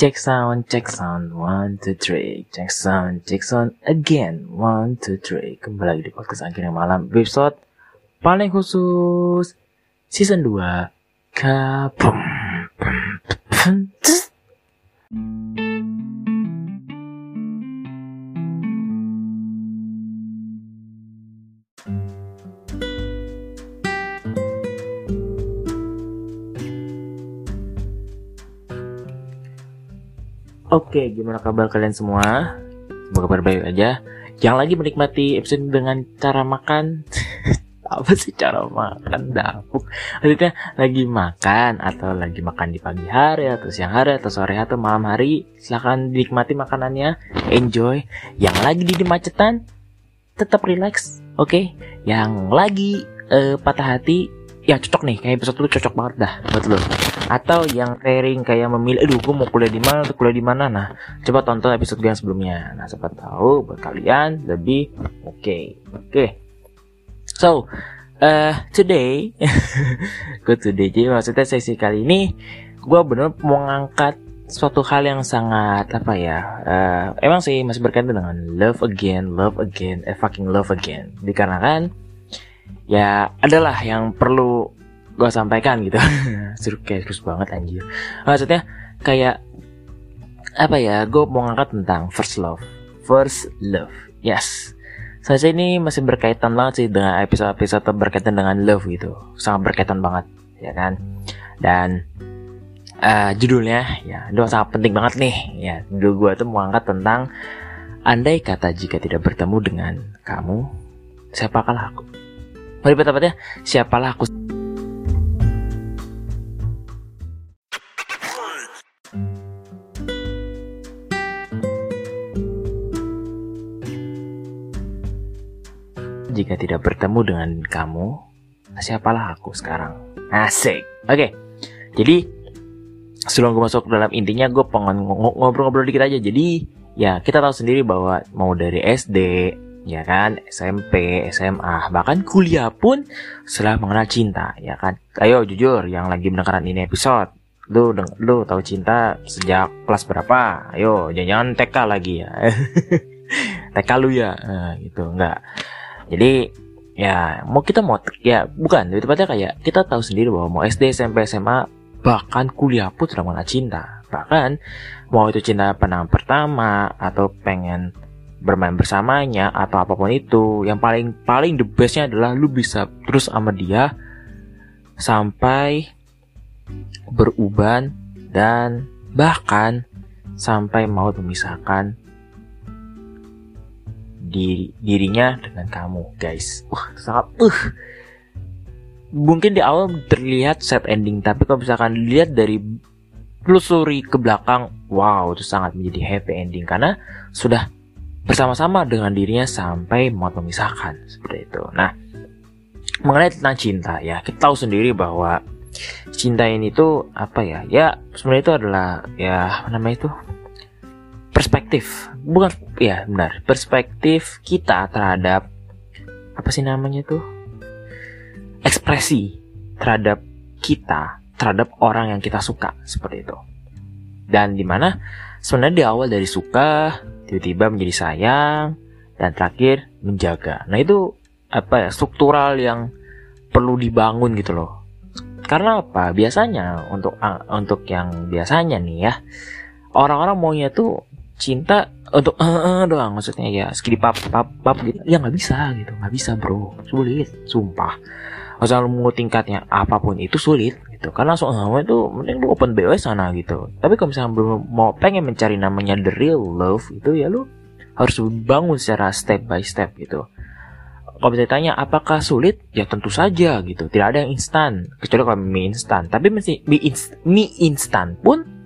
Check sound, check sound, one, two, three. Check sound, check sound again, one, two, three. Kembali lagi di podcast akhirnya malam episode paling khusus season 2 Kabum. Oke, gimana kabar kalian semua? Semoga kabar baik aja. Yang lagi menikmati episode dengan cara makan apa sih cara makan dapuk maksudnya lagi makan atau lagi makan di pagi hari atau siang hari atau sore atau malam hari silahkan dinikmati makanannya enjoy yang lagi di macetan tetap relax oke okay? yang lagi uh, patah hati ya cocok nih kayak episode lu cocok banget dah buat lu atau yang caring kayak memilih aduh gue mau kuliah di mana atau kuliah di mana nah coba tonton episode gue yang sebelumnya nah siapa tahu buat kalian lebih oke okay. oke okay. so uh, today gue today jadi maksudnya sesi kali ini gue bener mau ngangkat suatu hal yang sangat apa ya uh, emang sih masih berkaitan dengan love again love again eh fucking love again dikarenakan ya adalah yang perlu gue sampaikan gitu. Seru kayak terus banget anjir. Maksudnya kayak apa ya gue mau ngangkat tentang first love. First love yes. Saya ini masih berkaitan banget sih dengan episode-episode berkaitan dengan love gitu. Sangat berkaitan banget ya kan? Dan uh, judulnya ya itu sangat penting banget nih. Ya judul gue tuh mau angkat tentang andai kata jika tidak bertemu dengan kamu siapakah aku? Lebih tepatnya, siapalah aku jika tidak bertemu dengan kamu, siapalah aku sekarang? Asik. Oke. Okay. Jadi sebelum gue masuk dalam intinya gue pengen ngobrol-ngobrol dikit aja. Jadi ya kita tahu sendiri bahwa mau dari SD, ya kan SMP SMA bahkan kuliah pun setelah mengenal cinta ya kan ayo jujur yang lagi mendengarkan ini episode lu lu tahu cinta sejak kelas berapa ayo jangan-jangan TK lagi ya TK lu ya nah, gitu enggak jadi ya mau kita mau ya bukan. Lebih tepatnya kayak kita tahu sendiri bahwa mau SD SMP SMA bahkan kuliah pun sudah mengenal cinta. Bahkan mau itu cinta pandangan pertama atau pengen bermain bersamanya atau apa pun itu yang paling paling the bestnya adalah lu bisa terus sama dia sampai beruban dan bahkan sampai mau memisahkan diri dirinya dengan kamu guys wah sangat uh mungkin di awal terlihat set ending tapi kalau misalkan dilihat dari telusuri ke belakang wow itu sangat menjadi happy ending karena sudah bersama-sama dengan dirinya sampai mau memisahkan seperti itu. Nah, mengenai tentang cinta ya, kita tahu sendiri bahwa cinta ini tuh apa ya? Ya sebenarnya itu adalah ya apa namanya itu perspektif, bukan ya benar perspektif kita terhadap apa sih namanya tuh ekspresi terhadap kita terhadap orang yang kita suka seperti itu. Dan di mana sebenarnya di awal dari suka tiba-tiba menjadi sayang dan terakhir menjaga. Nah itu apa ya struktural yang perlu dibangun gitu loh. Karena apa? Biasanya untuk untuk yang biasanya nih ya orang-orang maunya tuh cinta untuk uh, uh, doang maksudnya ya skip pap pap pap gitu. Ya nggak bisa gitu nggak bisa bro. Sulit sumpah. Asal mau tingkatnya apa pun itu sulit gitu. Karena soalnya itu mending lu open BO sana gitu. Tapi kalau misalnya belum mau pengen mencari namanya the real love itu ya lu harus bangun secara step by step gitu. Kalau bisa tanya apakah sulit? Ya tentu saja gitu. Tidak ada yang instan. Kecuali kalau mie instan. Tapi mesti mie, inst mie instan pun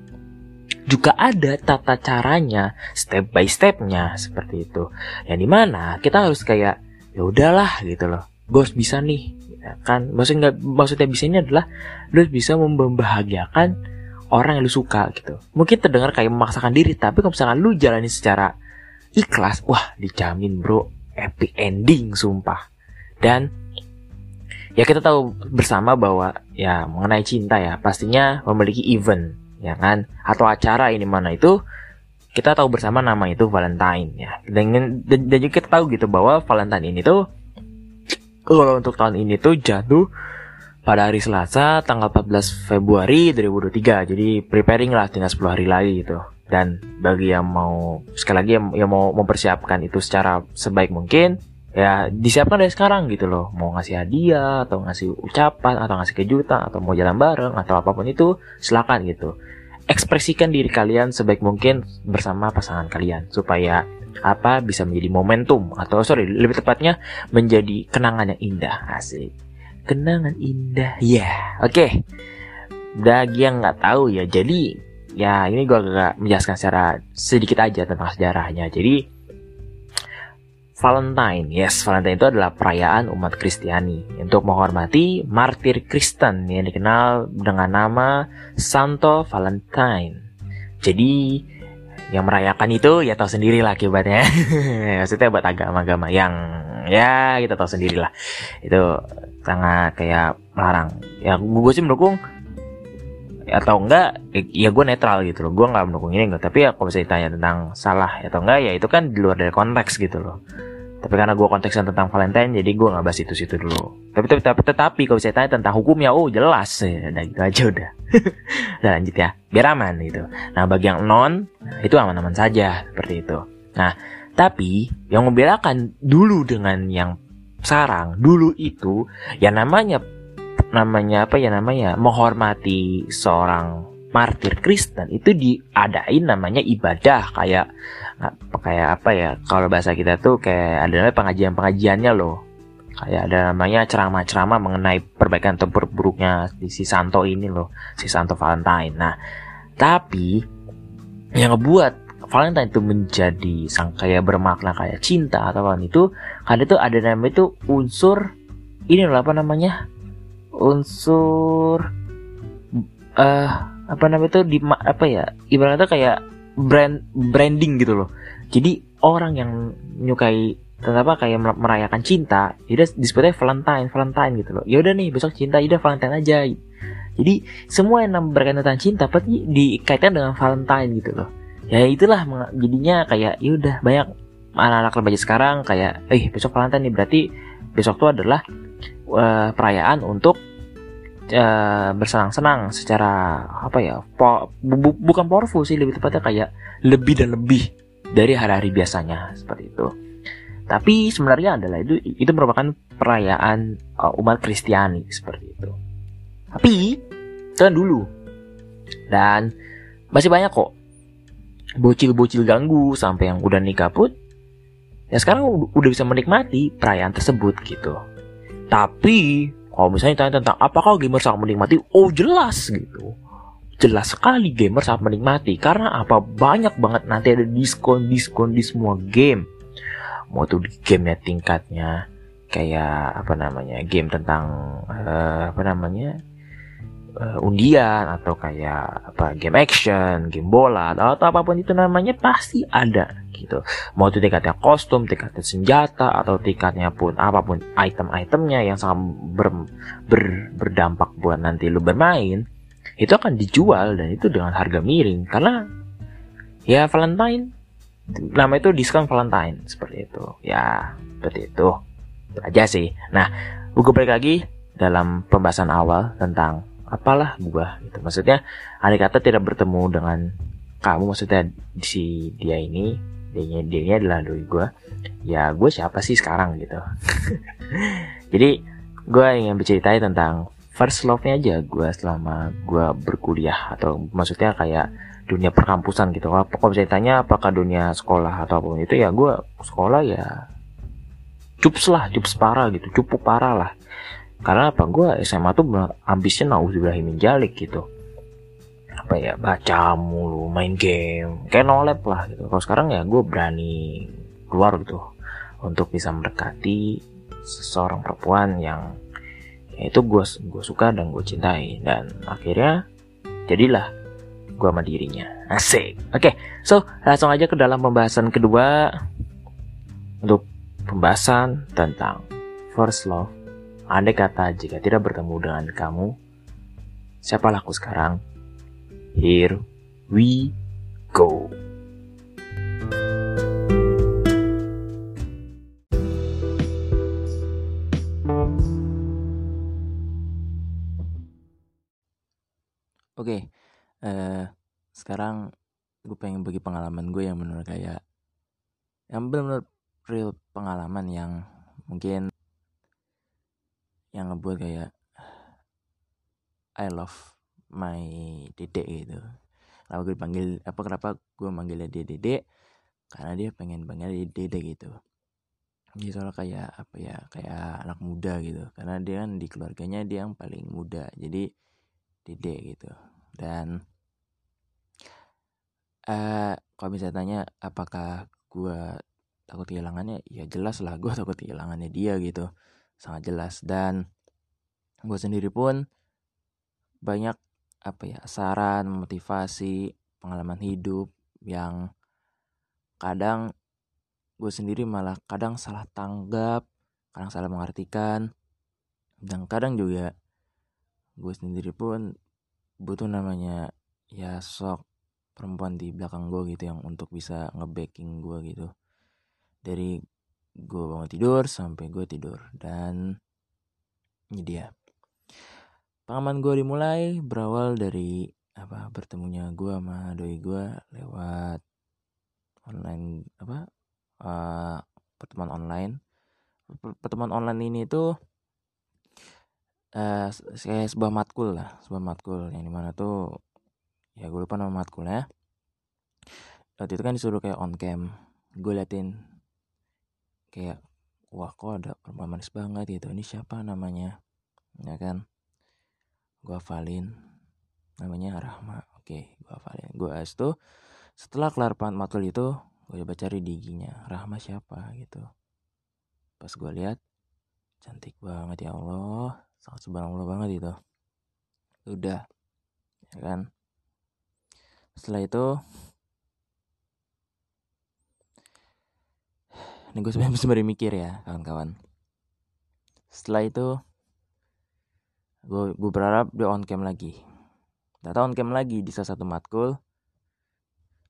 juga ada tata caranya step by stepnya seperti itu. Yang di mana kita harus kayak ya udahlah gitu loh. Bos bisa nih. Ya kan? Maksudnya nggak maksudnya bisa ini adalah lu bisa membahagiakan orang yang lu suka gitu. Mungkin terdengar kayak memaksakan diri tapi kalau misalkan lu jalani secara ikhlas wah dijamin bro. Epic ending sumpah. Dan ya kita tahu bersama bahwa ya mengenai cinta ya pastinya memiliki event ya kan? Atau acara ini mana itu kita tahu bersama nama itu Valentine ya. Dan, dan juga kita tahu gitu bahwa Valentine ini tuh kalau untuk tahun ini tuh jatuh pada hari Selasa tanggal 14 Februari 2023 jadi preparing lah tinggal 10 hari lagi gitu. Dan bagi yang mau sekali lagi yang, yang mau mempersiapkan itu secara sebaik mungkin ya disiapkan dari sekarang gitu loh. Mau ngasih hadiah atau ngasih ucapan atau ngasih kejutan atau mau jalan bareng atau apa pun itu silakan gitu. Ekspresikan diri kalian sebaik mungkin bersama pasangan kalian supaya apa bisa menjadi momentum atau sorry lebih tepatnya menjadi kenangan yang indah. Asik. Kenangan indah. Ya yeah. oke. Okay. bagi yang nggak tahu ya. Jadi ya ini gue agak menjelaskan secara sedikit aja tentang sejarahnya. Jadi Valentine, yes, Valentine itu adalah perayaan umat Kristiani untuk menghormati martir Kristen yang dikenal dengan nama Santo Valentine. Jadi yang merayakan itu ya tahu sendiri lah akibatnya. Maksudnya buat agama-agama yang ya kita tahu sendiri lah. Itu sangat kayak melarang. Ya gue sih mendukung atau enggak ya gue netral gitu loh. Gue nggak mendukung ini enggak. Tapi ya kalau misalnya ditanya tentang salah atau enggak ya itu kan di luar dari konteks gitu loh. Tapi karena gue konteksnya tentang Valentine jadi gue nggak bahas itu situ dulu. Tapi tapi tapi tetapi kalau misalnya tanya tentang hukumnya oh jelas. Ya udah gitu aja udah. Udah lanjut ya. Biar aman gitu. Nah bagi yang non itu aman-aman saja seperti itu. Nah tapi yang membedakan dulu dengan yang sarang dulu itu ya namanya namanya apa ya namanya menghormati seorang martir Kristen itu diadain namanya ibadah kayak kayak apa ya kalau bahasa kita tuh kayak ada namanya pengajian-pengajiannya loh. Kayak ada namanya ceramah-ceramah mengenai perbaikan atau buruknya di si Santo ini loh si Santo Valentine. Nah tapi yang ngebuat Valentine itu menjadi sang kayak bermakna kayak cinta atau apa itu karena itu ada nama itu unsur ini loh apa namanya unsur uh, apa namanya itu di apa ya ibaratnya kayak brand branding gitu loh. Jadi orang yang menyukai apa kayak merayakan cinta ya udah disebutnya Valentine Valentine gitu loh. Ya udah nih besok cinta ya udah Valentine aja. Jadi semua yang berkaitan tentang cinta pasti dikaitkan dengan Valentine gitu loh. Ya itulah jadinya kayak ya udah banyak anak-anak remaja sekarang kayak eh besok Valentine nih berarti besok tuh adalah uh, perayaan untuk uh, bersenang-senang secara apa ya po, bu, bukan powerful sih lebih tepatnya kayak lebih dan lebih dari hari-hari biasanya seperti itu. Tapi sebenarnya adalah itu itu merupakan perayaan uh, umat Kristiani seperti itu. Tapi itu dulu. Dan masih banyak kok. Bocil-bocil ganggu sampai yang udah nikah pun ya sekarang udah bisa menikmati perayaan tersebut gitu. Tapi kalau misalnya tanya tentang apakah gamer sangat menikmati, oh jelas gitu. Jelas sekali gamer sangat menikmati karena apa banyak banget nanti ada diskon-diskon di semua game. Mau tuh gamenya tingkatnya kayak apa namanya game tentang uh, apa namanya uh, undian atau kayak apa game action, game bola atau, apa pun itu namanya pasti ada gitu. Mau itu tingkatnya kostum, tingkatnya senjata atau tingkatnya pun apa pun item-itemnya yang sangat ber, ber, berdampak buat nanti lu bermain itu akan dijual dan itu dengan harga miring. Karena ya Valentine nama itu diskon Valentine seperti itu. Ya seperti itu, itu aja sih. Nah gue balik lagi dalam pembahasan awal tentang apalah gua gitu. Maksudnya andai kata tidak bertemu dengan kamu maksudnya si dia ini dia dia adalah doi gua ya gue siapa sih sekarang gitu. Jadi gue ingin bercerita tentang first love-nya aja gue selama gue berkuliah atau maksudnya kayak dunia perkampusan gitu. Kalau bisa ditanya apakah dunia sekolah atau apa pun itu ya gue sekolah ya cups lah cups parah gitu cukup parah lah karena apa? Gue SMA tuh ambisnya nauzubillahimin jalik gitu. Apa ya? Baca mulu main game. Kayak nolep lah gitu. Kalau sekarang ya gue berani keluar gitu. Untuk bisa mendekati seseorang perempuan yang ya itu gue gue suka dan gue cintai. Dan akhirnya jadilah gue sama dirinya. Asik. Oke okay, so langsung aja ke dalam pembahasan kedua untuk pembahasan tentang first love Andai kata jika tidak bertemu dengan kamu, siapa aku sekarang? Here we go. Oke, okay, uh, eh, sekarang gue pengen bagi pengalaman gue yang benar kayak yang benar-benar real pengalaman yang mungkin yang ngebuat kayak I love my dedek gitu. Kenapa gue dipanggil apa kenapa gue manggilnya dia dedek? Karena dia pengen panggil dia dedek gitu. Jadi soalnya kayak apa ya kayak anak muda gitu. Karena dia kan di keluarganya dia yang paling muda. Jadi Dede gitu dan uh, kalau misalnya tanya apakah gue takut kehilangannya ya jelas lah gue takut kehilangannya dia gitu sangat jelas. Dan gue sendiri pun banyak apa ya saran motivasi pengalaman hidup yang kadang gue sendiri malah kadang salah tanggap kadang salah mengartikan dan kadang juga gue sendiri pun butuh namanya ya sok perempuan di belakang gue gitu yang untuk bisa ngebacking gue gitu. Dari gue bangun tidur sampai gue tidur. Dan ini dia. Pengalaman gue dimulai berawal dari apa bertemunya gue sama doi gue lewat online apa uh, pertemuan online. Pertemuan online ini tuh uh, kayak sebuah matkul lah sebuah matkul. Yang di mana tuh ya gue lupa nama matkulnya. Waktu itu kan disuruh kayak on cam. Gue liatin kayak wah kok ada perempuan manis banget gitu. Ini siapa namanya? Ya kan? Gue hafalin namanya Rahma. Oke gue hafalin. Gue as tuh setelah kelar matkul itu gue coba cari di giginya Rahma siapa gitu. Pas gue lihat cantik banget ya Allah. Sangat subhanallah banget itu udah ya kan? Setelah itu ini gue sebenarnya sembari mikir ya kawan-kawan. Setelah itu gue berharap dia on cam lagi. Data on cam lagi di salah satu matkul.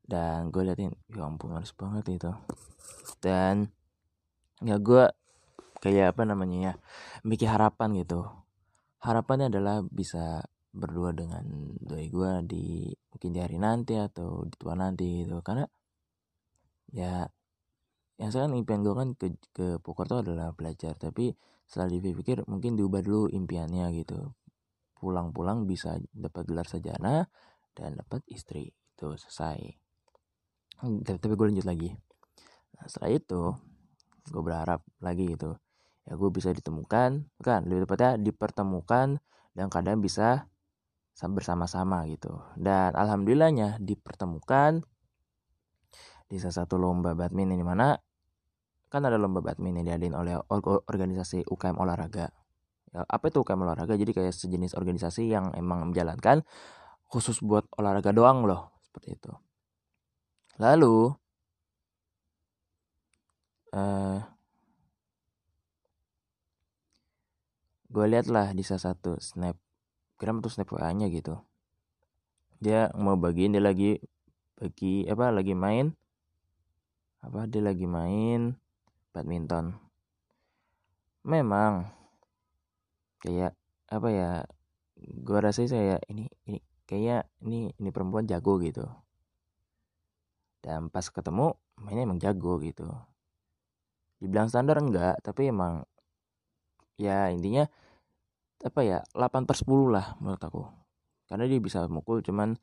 Dan gue liatin ya ampun harus banget itu. Dan ya gue kayak apa namanya ya mikir harapan gitu. Harapannya adalah bisa berdua dengan doi gue di mungkin di hari nanti atau di tua nanti gitu. Karena ya yang sekarang impian gue kan ke ke Pokerto adalah belajar. Tapi setelah dipikir mungkin diubah dulu impiannya gitu. Pulang-pulang bisa dapat gelar sarjana dan dapat istri. Itu selesai. Tapi, tapi gue lanjut lagi. Nah, setelah itu gue berharap lagi gitu. Ya gue bisa ditemukan kan lebih tepatnya dipertemukan dan kadang bisa bersama-sama gitu. Dan alhamdulillahnya dipertemukan di salah satu lomba badminton di mana kan ada lomba badminton yang diadain oleh organisasi UKM olahraga. Ya, apa itu UKM olahraga? Jadi kayak sejenis organisasi yang emang menjalankan khusus buat olahraga doang loh seperti itu. Lalu eh, gue liat lah di salah satu snap kira tuh wa nya gitu. Dia mau bagiin dia lagi bagi apa lagi main apa dia lagi main badminton. Memang kayak apa ya gue rasa saya ini ini kayak ini ini perempuan jago gitu. Dan pas ketemu mainnya emang jago gitu. Dibilang standar enggak tapi emang ya intinya apa ya 8 per 10 lah menurut aku. Karena dia bisa mukul cuman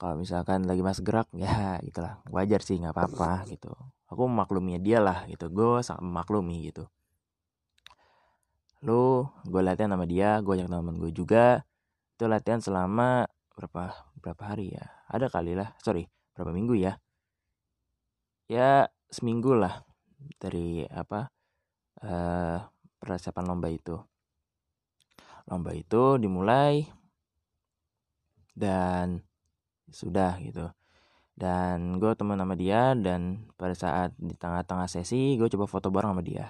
kalau misalkan lagi mas gerak ya gitulah. Wajar sih nggak apa-apa gitu. Aku memaklumi dia lah gitu. Gue sangat memaklumi gitu. Lu gue latihan sama dia gue ajak teman gue juga. Itu latihan selama berapa berapa hari ya? Ada kali lah. Sorry berapa minggu ya? Ya seminggu lah dari apa uh, persiapan lomba itu. Lomba itu dimulai dan sudah gitu. Dan gue teman sama dia dan pada saat di tengah-tengah sesi gue coba foto bareng sama dia.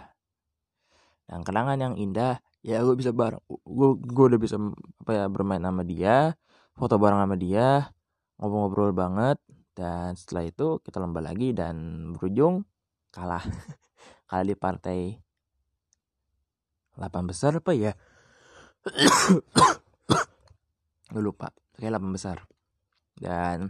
Dan kenangan yang indah ya gue bisa bareng gue gue udah bisa apa ya bermain sama dia foto bareng sama dia ngobrol-ngobrol banget dan setelah itu kita lomba lagi dan berujung kalah kalah di partai 8 besar apa ya? Gue lupa kayak 8 besar dan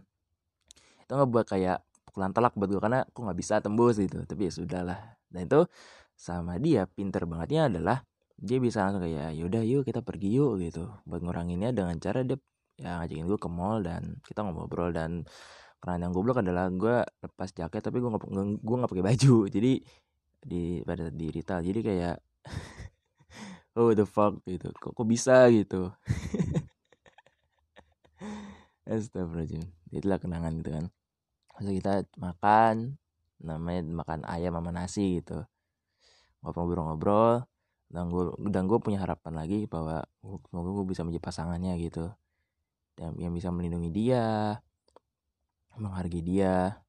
itu ngebuat kayak pukulan telak buat gue karena aku nggak bisa tembus gitu. Tapi ya sudah lah. Dan itu sama dia pinter bangetnya adalah dia bisa langsung kayak yaudah yuk kita pergi yuk gitu. Buat nguranginnya dengan cara dia ya ngajakin gue ke mall dan kita ngobrol dan karena yang goblok adalah gue lepas jaket tapi gue nggak gue nggak pakai baju. Jadi di pada di retail. Jadi kayak oh the fuck gitu. Kok, kok bisa? gitu Astagfirullahaladzim. Itulah kenangan gitu kan. Masa kita makan namanya makan ayam sama nasi gitu. Ngobrol-ngobrol dan gue dan gue punya harapan lagi bahwa semoga gue bisa menjadi pasangannya gitu. Dan yang bisa melindungi dia menghargai dia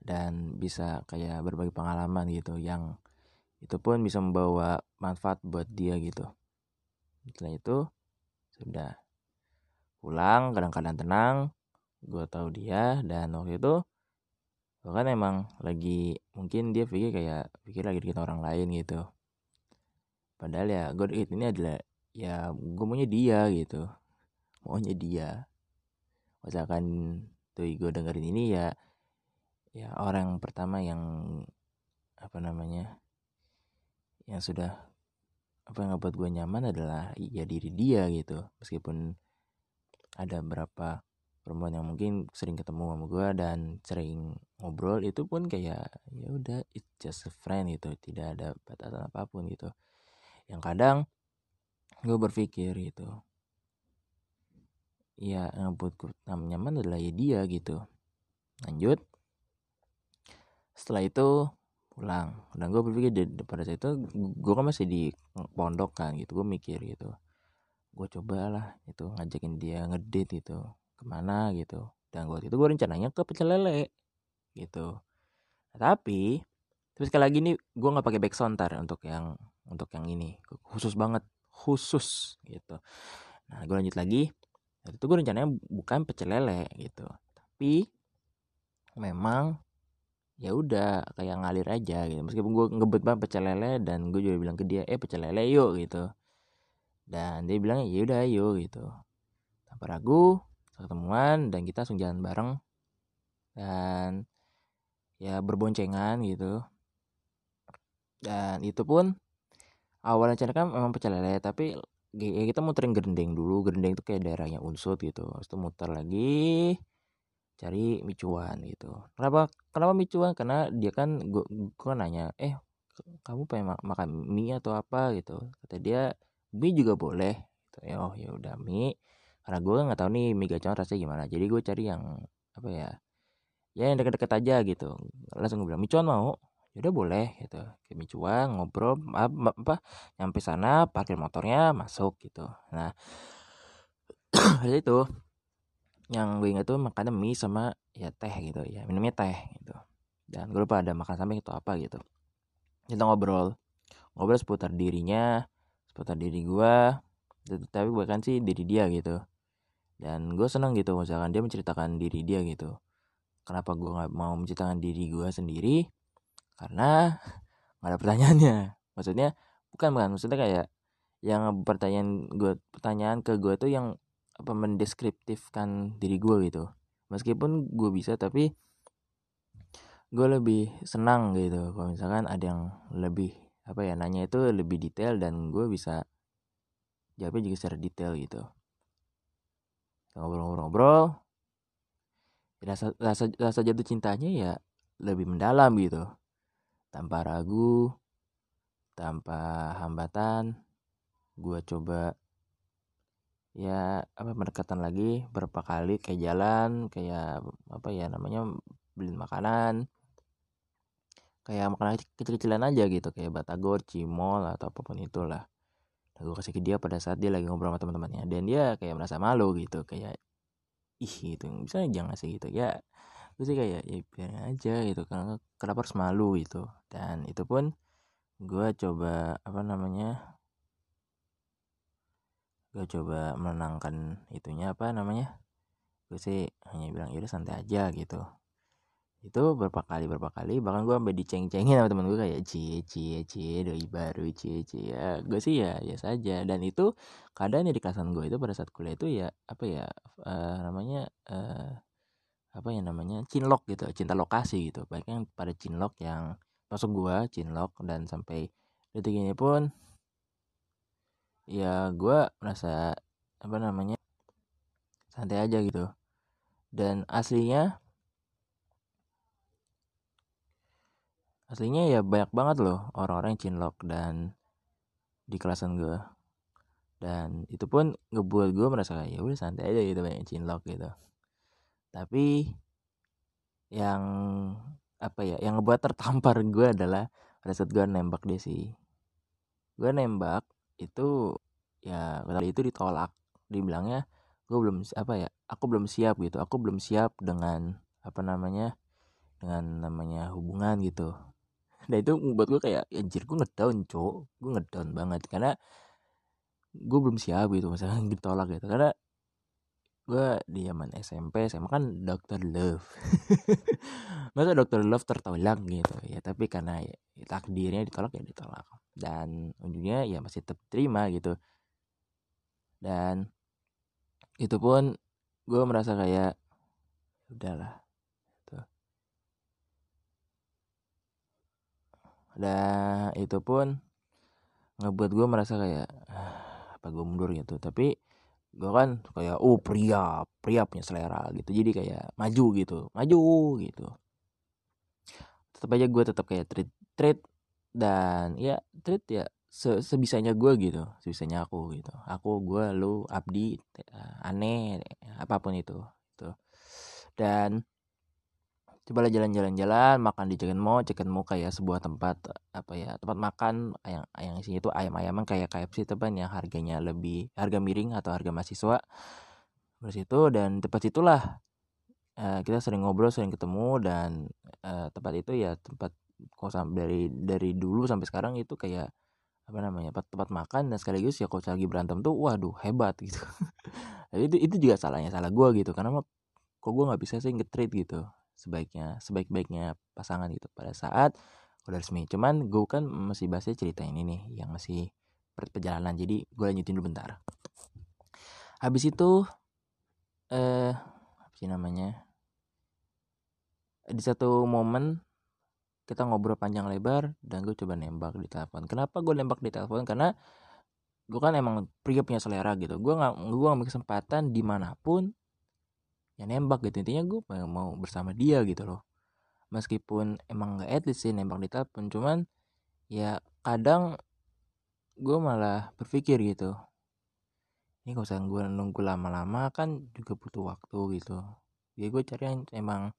dan bisa kayak berbagi pengalaman gitu yang itu pun bisa membawa manfaat buat dia gitu. Setelah itu sudah pulang kadang-kadang tenang gue tahu dia dan waktu itu bahkan emang lagi mungkin dia pikir kayak pikir lagi kita orang lain gitu. Padahal ya gue ini adalah ya gue maunya dia gitu maunya dia. Misalkan tuh gue dengerin ini ya ya orang pertama yang apa namanya yang sudah apa yang ngebuat gue nyaman adalah ya diri dia gitu. Meskipun ada berapa perempuan yang mungkin sering ketemu sama gue dan sering ngobrol itu pun kayak ya udah it's just a friend gitu tidak ada batasan apa pun gitu. Yang kadang gue berpikir gitu ya yang buat gue nyaman adalah ya dia gitu. Lanjut. Setelah itu pulang dan gue berpikir pada saat itu gue kan masih di pondok kan gitu gue mikir gitu gue cobalah itu ngajakin dia ngedit itu ke mana gitu. Dan gue itu gue rencananya ke pecel lele gitu. Tapi tapi sekali lagi nih gue nggak pakai tar untuk yang untuk yang ini. Khusus banget khusus gitu. Nah gue lanjut lagi. Nah, itu gue rencananya bukan pecel lele gitu. Tapi memang ya udah kayak ngalir aja gitu. Meskipun gue ngebet banget pecel lele dan gue juga bilang ke dia eh pecel lele yuk gitu dan dia bilang ya udah ayo gitu. Tanpa ragu ketemuan dan kita langsung jalan bareng. Dan ya berboncengan gitu. Dan itu pun awalnya rencana kan memang pecel lele tapi ya kita muterin gendeng dulu. Gendeng itu kayak daerahnya unsut gitu. Terus itu muter lagi cari micuan gitu. Kenapa kenapa micuan? Karena dia kan gua, gua nanya eh kamu pengen makan mie atau apa? Gitu. Kata dia mie juga boleh gitu. Ya oh ya udah mie karena gue nggak tahu nih mie gacor rasanya gimana. Jadi gue cari yang apa ya ya yang deket-deket aja gitu. Langsung gue bilang micuan mau? Yaudah boleh gitu. Kayak micuan ngobrol apa, apa nyampe sana parkir motornya masuk gitu. Nah dari itu. Yang gue ingat tuh makannya mie sama ya teh gitu. Ya minumnya teh gitu. Dan gue lupa ada makan samping itu apa gitu. Kita ngobrol. Ngobrol seputar dirinya seputar diri gue tapi bahkan sih diri dia gitu. Dan gue seneng gitu misalkan dia menceritakan diri dia gitu. Kenapa gue nggak mau menceritakan diri gue sendiri? Karena nggak ada pertanyaannya. Maksudnya bukan bukan. Maksudnya kayak yang pertanyaan gue pertanyaan ke gue tuh yang apa mendeskriptifkan diri gue gitu. Meskipun gue bisa tapi gue lebih senang gitu. Kalau misalkan ada yang lebih apa ya nanya itu lebih detail dan gue bisa jawabnya juga secara detail gitu. Ngobrol-ngobrol rasa, rasa rasa jatuh cintanya ya lebih mendalam gitu. Tanpa ragu tanpa hambatan gue coba ya apa pendekatan lagi berapa kali kayak jalan kayak apa ya namanya beli makanan kayak makanan kecil-kecilan aja gitu kayak batagor cimol atau apa pun itulah. Gue kasih ke dia pada saat dia lagi ngobrol sama teman-temannya dan dia kayak merasa malu gitu kayak ih gitu bisa jangan ngasih gitu. Ya gue sih kayak ya biar aja gitu karena kenapa harus malu gitu. Dan itu pun gue coba apa namanya gue coba menenangkan itunya apa namanya gue sih hanya bilang yaudah santai aja gitu itu berapa kali berapa kali bahkan gue sampai diceng-cengin sama temen gue kayak cie cie cie doi baru cie cie. Ya gue sih ya ya saja dan itu keadaan di kelasan gue itu pada saat kuliah itu ya apa ya uh, namanya uh, apa ya namanya cinlok gitu cinta lokasi gitu. Baik yang pada cinlok yang masuk gue cinlok dan sampai detik ini pun ya gue merasa apa namanya santai aja gitu. Dan aslinya aslinya ya banyak banget loh orang-orang yang cinlok dan di kelasan gue dan itu pun ngebuat gue merasa ya udah santai aja gitu banyak cinlok gitu. Tapi yang apa ya yang ngebuat tertampar gue adalah pada saat gue nembak dia sih. Gue nembak itu ya kali itu ditolak. Dibilangnya gue belum apa ya aku belum siap gitu. Aku belum siap dengan apa namanya dengan namanya hubungan gitu nah itu buat gue kayak anjir gue ngedown cok gue ngedown banget. Karena gue belum siap gitu misalnya ditolak gitu. Karena gue di zaman SMP SMA kan dokter love. Masa dokter love tertolak gitu? Ya tapi karena ya, takdirnya ditolak ya ditolak. Dan ujungnya ya masih tetap terima gitu. Dan itu pun gue merasa kayak ya udahlah dan itu pun ngebuat gue merasa kayak ah, apa gue mundur gitu. Tapi gue kan kayak oh pria pria punya selera gitu. Jadi kayak maju gitu maju gitu. Tetap aja gue tetap kayak treat treat dan ya treat ya se sebisanya gue gitu sebisanya aku gitu. Aku gue lu Abdi aneh apa pun itu itu dan cobalah jalan-jalan-jalan makan di Chicken Mall Chicken Mall kayak sebuah tempat apa ya tempat makan yang yang isinya itu ayam-ayaman kayak KFC teman yang harganya lebih harga miring atau harga mahasiswa. Terus itu dan tempat itulah uh, kita sering ngobrol sering ketemu dan uh, tempat itu ya tempat kok dari dari dulu sampai sekarang itu kayak apa namanya tempat, tempat makan dan sekaligus ya kalau lagi berantem tuh waduh hebat gitu. Itu itu juga salahnya salah gue gitu karena kok gue nggak bisa sih nge-treat gitu sebaiknya sebaik-baiknya pasangan gitu. Pada saat udah resmi cuman gue kan masih bahasnya cerita ini nih yang masih perjalanan jadi gue lanjutin dulu bentar. Habis itu eh apa sih namanya di satu momen kita ngobrol panjang lebar dan gue coba nembak di telepon. Kenapa gue nembak di telepon? Karena gue kan emang pria punya selera gitu. Gue nggak gue ngambil kesempatan di mana pun ya nembak gitu. Intinya gue mau bersama dia gitu loh. Meskipun emang gak etis sih nembak di telepon cuman ya kadang gue malah berpikir gitu. Ini kalau usah gue nunggu lama-lama kan juga butuh waktu gitu. Ya gue cari yang emang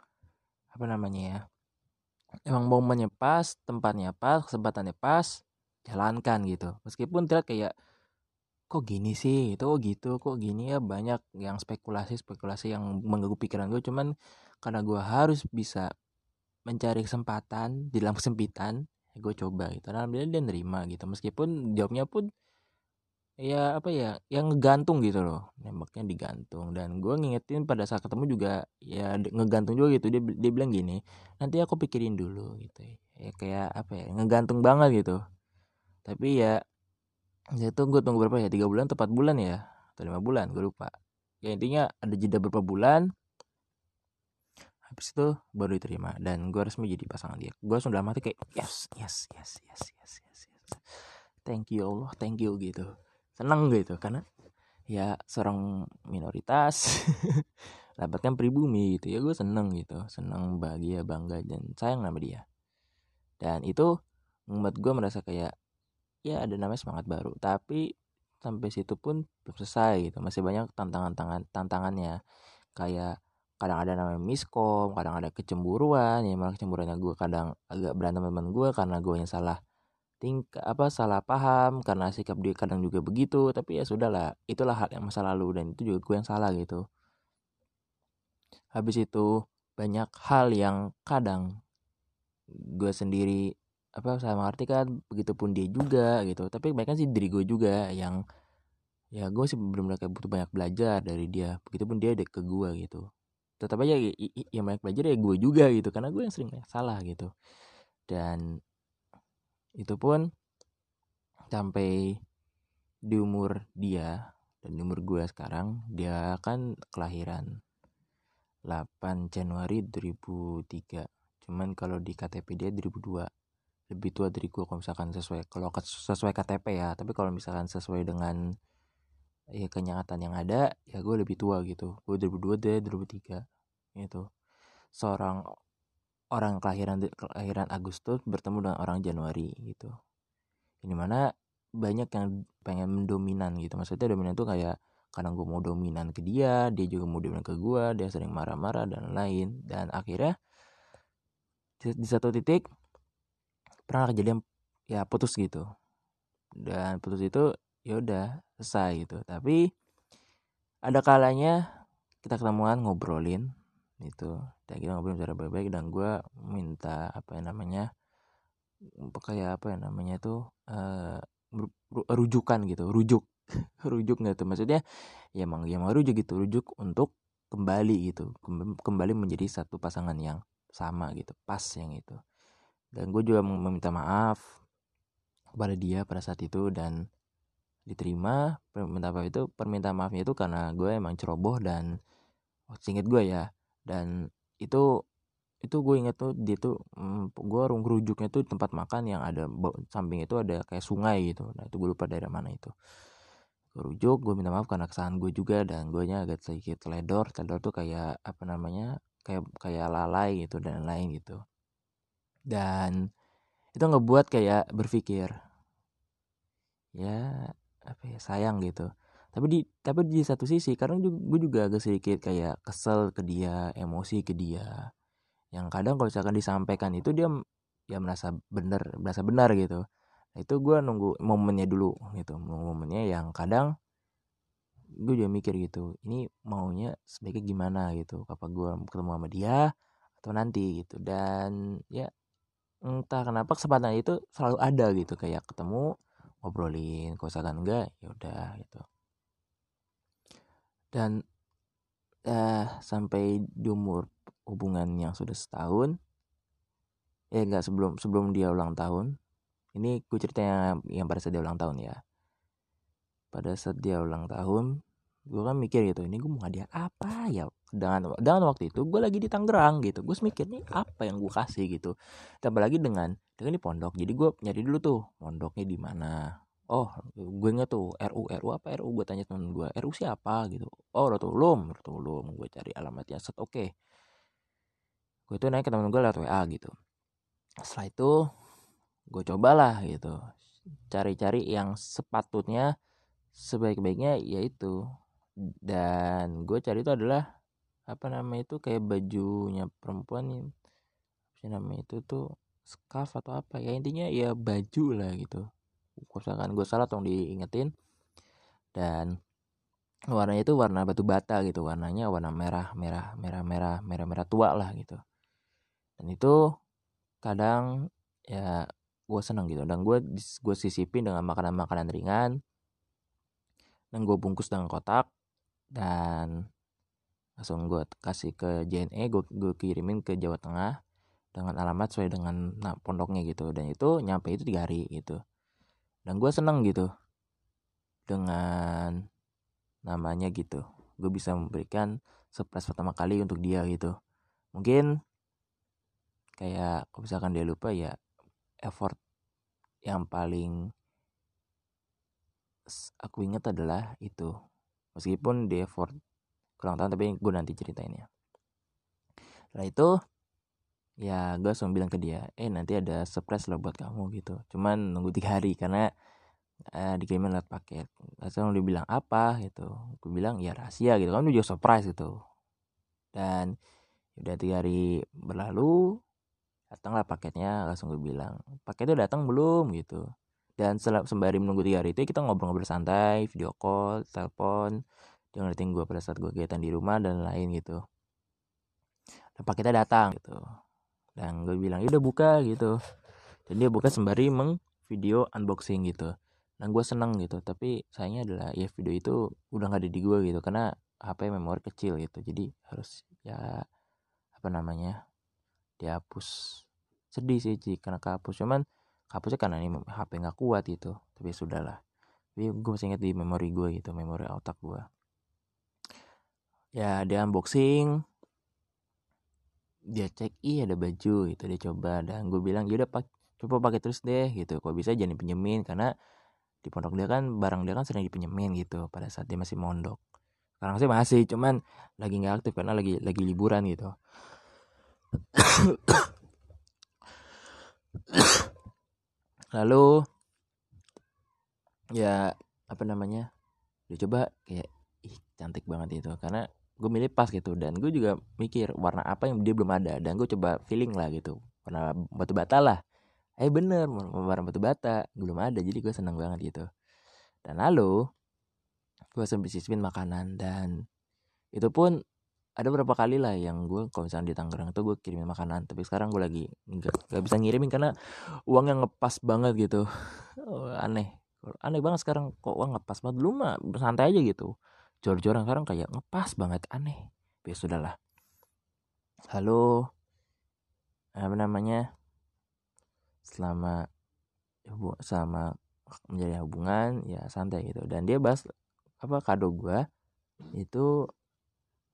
apa namanya ya emang momennya pas tempatnya pas kesempatannya pas jalankan gitu. Meskipun terlihat kayak kok gini sih? Itu kok gitu? Kok gini ya? Banyak yang spekulasi spekulasi yang mengganggu pikiran gue cuman karena gue harus bisa mencari kesempatan di dalam kesempitan ya gue coba gitu. Alhamdulillah dia nerima gitu. Meskipun jawabnya pun ya apa ya yang ngegantung gitu loh. Nembaknya digantung. Dan gue ngingetin pada saat ketemu juga ya ngegantung juga gitu. Dia dia bilang gini nanti aku pikirin dulu gitu ya kayak apa ya ngegantung banget gitu. Tapi ya ya tunggu tunggu berapa ya? Tiga bulan atau empat bulan ya? Atau lima bulan? Gue lupa. Ya intinya ada jeda berapa bulan. Habis itu baru diterima. Dan gue resmi jadi pasangan dia. Gue sudah mati kayak yes yes yes yes yes yes yes. Thank you Allah. Thank you gitu. Seneng gitu. Karena ya seorang minoritas dapatkan pribumi gitu. Ya gue seneng gitu. Seneng bahagia bangga dan sayang sama dia. Dan itu membuat gue merasa kayak ya ada namanya semangat baru. Tapi sampai situ pun belum selesai gitu. Masih banyak tantangan tantangan tantangannya. Kayak kadang ada namanya miskom kadang ada kecemburuan. Ya malah kecemburuannya gue kadang agak berantem teman gue karena gue yang salah tingkah apa salah paham karena sikap dia kadang juga begitu. Tapi ya sudahlah itulah hal yang masa lalu dan itu juga gue yang salah gitu. Habis itu banyak hal yang kadang gue sendiri apa saya mengerti kan begitupun dia juga gitu. Tapi mereka sih diri gue juga yang ya gue sih belum kayak butuh banyak belajar dari dia begitupun dia dek ke gue gitu. Tetap aja yang banyak belajar ya gue juga gitu. Karena gue yang sering salah gitu. Dan itu pun sampai di umur dia dan di umur gue sekarang dia kan kelahiran 8 Januari 2003 cuman kalau di KTP dia 2002 lebih tua dari gue kalau misalkan sesuai kalau sesuai KTP ya. Tapi kalau misalkan sesuai dengan ya kenyataan yang ada ya gue lebih tua gitu. Gue 2002 dia 2003 gitu. Seorang orang kelahiran kelahiran Agustus bertemu dengan orang Januari gitu. Ini mana banyak yang pengen mendominan gitu. Maksudnya dominan tuh kayak kadang gue mau dominan ke dia dia juga mau dominan ke gue dia sering marah-marah dan lain dan akhirnya di satu titik pernah kejadian ya putus gitu. Dan putus itu ya udah selesai gitu. Tapi ada kalanya kita ketemuan ngobrolin itu dan kita ngobrolin secara baik-baik dan gue minta apa yang namanya kayak apa yang namanya itu uh, rujukan gitu. Rujuk. Rujuk nggak tuh? Maksudnya ya emang ya mau rujuk gitu. Rujuk untuk kembali gitu. Kembali menjadi satu pasangan yang sama gitu. Pas yang itu dan gue juga meminta maaf kepada dia pada saat itu dan diterima permintaan maaf itu permintaan maafnya itu karena gue emang ceroboh dan singkat gue ya. Dan itu itu gue inget tuh dia tuh hmm, gue rung rujuknya tuh tempat makan yang ada samping itu ada kayak sungai gitu. Nah itu gue lupa daerah mana itu. Gue rujuk gue minta maaf karena kesalahan gue juga dan gue nya agak sedikit teledor. Teledor tuh kayak apa namanya kayak kayak lalai gitu dan lain gitu dan itu ngebuat kayak berpikir ya apa ya sayang gitu. Tapi di tapi di satu sisi karena gue juga agak sedikit kayak kesel ke dia emosi ke dia. Yang kadang kalau misalkan disampaikan itu dia ya merasa benar merasa benar gitu. Itu gue nunggu momennya dulu gitu momennya yang kadang gue juga mikir gitu ini maunya sebaiknya gimana? gitu. Apa gue ketemu sama dia atau nanti gitu. Dan ya entah kenapa kesempatan itu selalu ada gitu kayak ketemu ngobrolin kalau misalkan enggak ya udah gitu. Dan uh, sampai di umur hubungan yang sudah setahun ya enggak sebelum sebelum dia ulang tahun ini gue ceritanya yang pada saat dia ulang tahun ya. Pada saat dia ulang tahun gue kan mikir gitu ini gue mau hadiah apa ya dengan dengan waktu itu gue lagi di Tangerang gitu. Gue mikir nih apa yang gue kasih? gitu. Tambah lagi dengan dengan di pondok. Jadi gue nyari dulu tuh pondoknya di mana. Oh gue nggak tuh RU RU apa RU gue tanya temen gue RU siapa? gitu. Oh Rotulum. Rotulum. Gue cari alamatnya. Set oke. Okay. gue tuh naik ke temen gue lewat WA gitu. Setelah itu gue cobalah gitu. Cari-cari yang sepatutnya sebaik-baiknya yaitu. Dan gue cari itu adalah apa nama itu kayak bajunya perempuan nih apa namanya itu tuh scarf atau apa ya intinya ya baju lah gitu. Misalkan gue salah tolong diingetin. Dan warnanya itu warna batu bata gitu warnanya warna merah merah merah merah merah merah tua lah gitu. Dan itu kadang ya gue seneng gitu. Dan gue gue sisipin dengan makanan makanan ringan dan gue bungkus dengan kotak dan langsung gue kasih ke JNE gue, gue kirimin ke Jawa Tengah dengan alamat sesuai dengan nah, pondoknya gitu. Dan itu nyampe itu tiga hari gitu. Dan gue seneng gitu dengan namanya gitu. Gue bisa memberikan surprise pertama kali untuk dia gitu. Mungkin kayak kalau misalkan dia lupa ya effort yang paling aku ingat adalah itu. Meskipun di effort kurang tahu tapi gue nanti ceritain ya. Setelah itu ya gue langsung bilang ke dia eh nanti ada surprise lo buat kamu gitu. Cuman nunggu tiga hari karena eh, dikirimin lewat paket. Langsung dia bilang apa? gitu. Gue bilang ya rahasia gitu. Kan juga surprise gitu. Dan udah tiga hari berlalu datanglah paketnya langsung gue bilang paketnya datang belum? gitu. Dan sembari menunggu tiga hari itu kita ngobrol-ngobrol santai video call telepon dia ngeliatin gue pada saat gue kegiatan di rumah dan lain gitu. Dan paketnya datang gitu. Dan gue bilang udah buka gitu. Dan dia buka sembari meng video unboxing gitu. Dan gue seneng gitu. Tapi sayangnya adalah ya video itu udah nggak ada di gue gitu. Karena HP memori kecil gitu. Jadi harus ya apa namanya dihapus. Sedih sih sih karena kehapus. Cuman hapusnya karena ini HP nggak kuat gitu. Tapi sudahlah. Tapi gue masih ingat di memori gue gitu memori otak gue ya dia unboxing. Dia cek iya ada baju gitu dia coba. Dan gue bilang ya udah pak coba pakai terus deh gitu. Kok bisa jadi pinjemin? Karena di pondok dia kan barang dia kan sering dipinjemin gitu pada saat dia masih mondok. Sekarang sih masih cuman lagi nggak aktif karena lagi lagi liburan gitu. Lalu ya apa namanya dia coba kayak ih cantik banget itu karena gue milih pas gitu. Dan gue juga mikir warna apa yang dia belum ada. Dan gue coba feeling lah gitu. Warna batu bata lah. Eh bener warna batu bata. Belum ada jadi gue seneng banget gitu. Dan lalu gue sambil sisipin makanan. Dan itu pun ada beberapa kali lah yang gue kalau misalnya di Tangerang itu gue kirimin makanan. Tapi sekarang gue lagi nggak nggak bisa ngirimin karena uang yang ngepas banget gitu. Aneh. Aneh banget sekarang kok uang ngepas banget. Dulu mah santai aja gitu jor-joran sekarang kayak ngepas banget aneh. Ya sudahlah. Halo. Apa namanya? Selama selama menjadi hubungan ya santai gitu. Dan dia bahas apa kado gue itu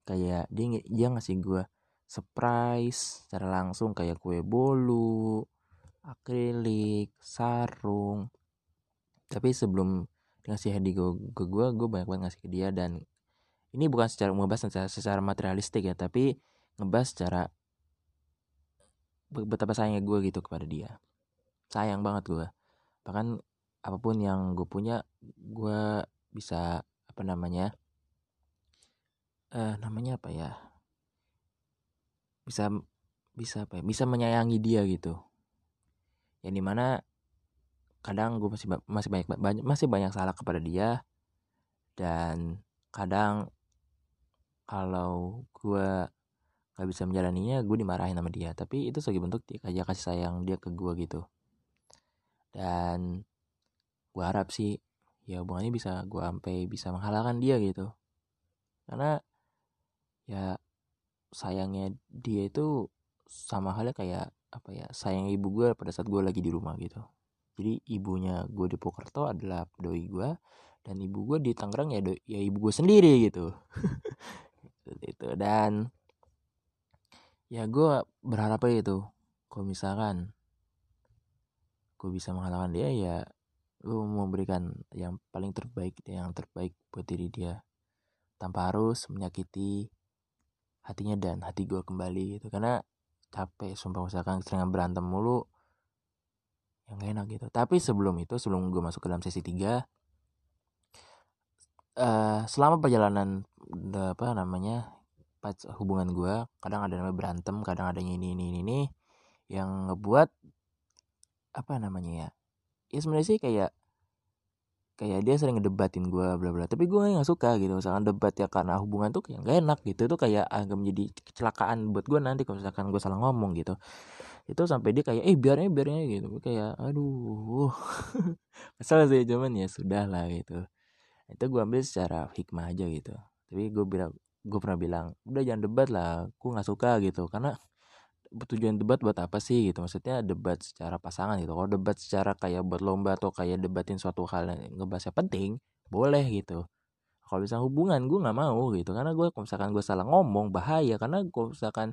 kayak dia dia ngasih gue surprise secara langsung kayak kue bolu akrilik sarung. Tapi sebelum ngasih hadiah ke gue gue banyak banget ngasih ke dia. Dan ini bukan secara ngebahas secara, secara materialistik ya tapi ngebahas secara betapa sayangnya gue gitu kepada dia. Sayang banget gue bahkan apa pun yang gue punya gue bisa apa namanya eh namanya apa ya bisa bisa apa ya bisa menyayangi dia gitu. Yang di mana kadang gue masih masih banyak banyak masih banyak salah kepada dia. Dan kadang kalau gue gak bisa menjalaninya gue dimarahin sama dia. Tapi itu sebagai bentuk aja kasih sayang dia ke gue gitu. Dan gue harap sih ya hubungannya bisa gue sampai bisa menghalalkan dia gitu. Karena ya sayangnya dia itu sama halnya kayak apa ya sayang ibu gue pada saat gue lagi di rumah gitu jadi ibunya gue di Pokerto adalah doi gue dan ibu gue di Tangerang ya doi, ya ibu gue sendiri gitu. Itu dan ya gue berharap aja itu kalau misalkan gue bisa mengalahkan dia ya gue memberikan yang paling terbaik yang terbaik buat diri dia. Tanpa harus menyakiti hatinya dan hati gue kembali gitu karena capek sumpah misalkan sering berantem mulu yang enak gitu. Tapi sebelum itu sebelum gue masuk ke dalam sesi 3 uh, selama perjalanan apa namanya hubungan gue kadang ada namanya berantem kadang ada ini ini ini ini yang ngebuat apa namanya ya ya sebenarnya sih kayak kayak dia sering ngedebatin gue bla bla. Tapi gue nggak suka gitu misalkan debat ya karena hubungan tuh kayak gak enak gitu. Itu kayak agak menjadi kecelakaan buat gue nanti kalau misalkan gue salah ngomong gitu itu sampai dia kayak eh biarnya biarnya gitu. Kayak aduh. Kesel sih cuman ya sudah lah gitu. Itu gue ambil secara hikmah aja gitu. Tapi gue bilang gue pernah bilang udah jangan debat lah gue nggak suka gitu. Karena tujuan debat buat apa sih gitu? Maksudnya debat secara pasangan gitu. Kalau debat secara kayak buat lomba atau kayak debatin suatu hal yang ngebahasnya penting boleh gitu. Kalau misalnya hubungan gue nggak mau gitu. Karena gue kalau misalkan gue salah ngomong bahaya. Karena kalau misalkan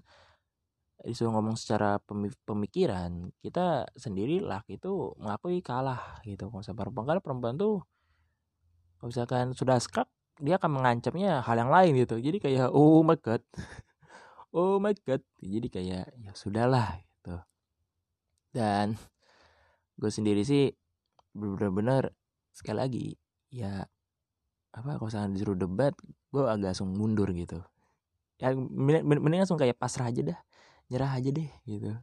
disuruh ngomong secara pemikiran kita sendiri lah itu mengakui kalah gitu kalau misalnya perempuan karena perempuan tuh kalau misalkan sudah skak dia akan mengancamnya hal yang lain gitu. Jadi kayak oh my god. Oh my god. Jadi kayak ya sudahlah gitu. Dan gue sendiri sih benar-benar sekali lagi ya apa kalau misalnya disuruh debat gue agak langsung mundur gitu. Ya mending langsung kayak pasrah aja dah nyerah aja deh gitu. Ya,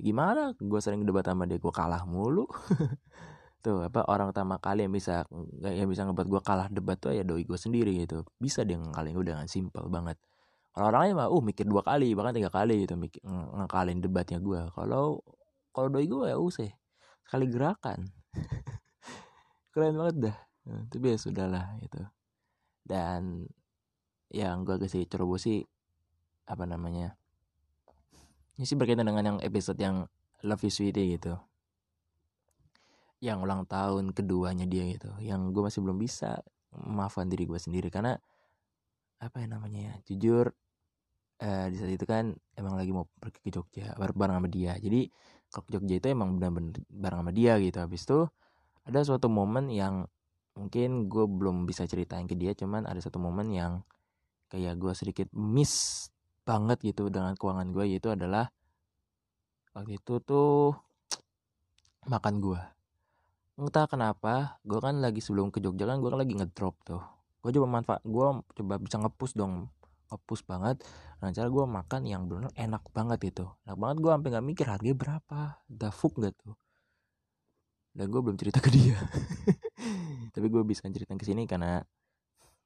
gimana gue sering debat sama dia gue kalah mulu. Tuh apa orang pertama kali yang bisa yang bisa ngebuat gue kalah debat tuh ya doi gue sendiri gitu. Bisa dia ngkalin gue dengan simple banget. Orang-orang lain mah uh mikir dua kali bahkan tiga kali gitu mikir ngekalin debatnya gue kalau kalau doi gue ya usah sekali gerakan. Keren banget dah. Tapi ya sudahlah itu dan yang gue kasih ceroboh sih apa namanya ini sih berkaitan dengan yang episode yang Love You Sweetie gitu. Yang ulang tahun keduanya dia gitu. Yang gue masih belum bisa maafkan diri gue sendiri. Karena apa ya namanya ya jujur eh, di saat itu kan emang lagi mau pergi ke Jogja bareng sama dia. Jadi kalau ke Jogja itu emang benar-benar bareng sama dia gitu. Habis itu ada suatu momen yang mungkin gue belum bisa ceritain ke dia. Cuman ada satu momen yang kayak gue sedikit miss banget gitu dengan keuangan gue yaitu adalah waktu itu tuh makan gue. Entah kenapa gue kan lagi sebelum ke Jogja kan gue kan lagi ngedrop tuh. Gue coba manfaat gue coba bisa ngepus dong ngepus banget. Nah cara gue makan yang benar enak banget itu enak banget gue sampai nggak mikir harganya berapa dafuk gak tuh. Dan gue belum cerita ke dia. Tapi gue bisa cerita ke sini karena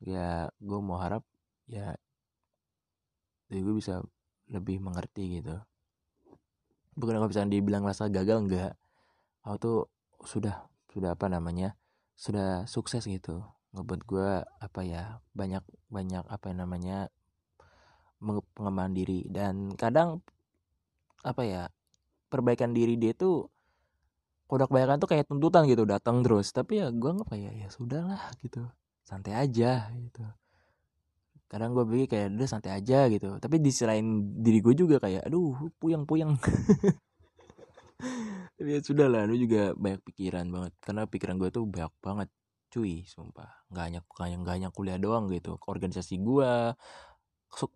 ya gue mau harap ya jadi gue bisa lebih mengerti gitu. Bukan kalau misalnya dibilang rasa gagal enggak. Aku tuh sudah sudah apa namanya sudah sukses gitu. Ngebuat gue apa ya banyak banyak apa namanya pengembangan diri. Dan kadang apa ya perbaikan diri dia tuh kalau kebanyakan tuh kayak tuntutan gitu datang terus. Tapi ya gue nggak kayak ya sudahlah gitu. Santai aja gitu kadang gue pikir kayak udah santai aja gitu. Tapi di selain diri gue juga kayak aduh puyang puyang tapi ya sudah lah lu juga banyak pikiran banget. Karena pikiran gue tuh banyak banget cuy sumpah. Nggak hanya nggak hanya kuliah doang gitu. Organisasi gue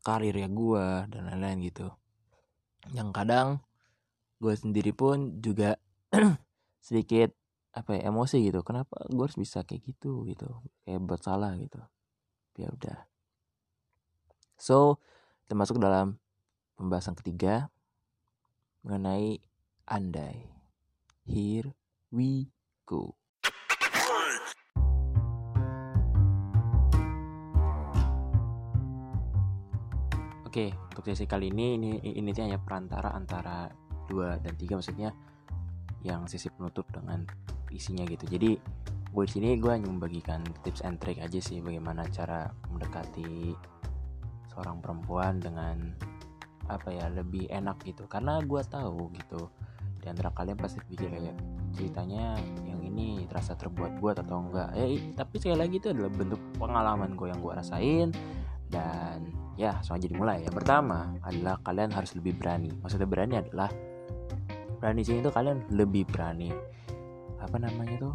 karir ya gue dan lain-lain gitu. Yang kadang gue sendiri pun juga sedikit apa ya emosi gitu. Kenapa gue harus bisa kayak gitu? Gitu. Kayak buat salah gitu. Ya udah so termasuk dalam pembahasan ketiga mengenai andai. Here we go. Oke, untuk sesi kali ini ini ini hanya perantara antara dua dan tiga maksudnya yang sesi penutup dengan isinya gitu. Jadi gue sini gue hanya membagikan tips and trick aja sih bagaimana cara mendekati seorang perempuan dengan apa ya lebih enak gitu. Karena gue tahu gitu di antara kalian pasti pikir kayak ceritanya yang ini terasa terbuat-buat atau enggak. Ya tapi sekali lagi itu adalah bentuk pengalaman gue yang gue rasain. Dan ya langsung aja dimulai. Yang pertama adalah kalian harus lebih berani. Maksudnya berani adalah berani sini itu kalian lebih berani apa namanya tuh?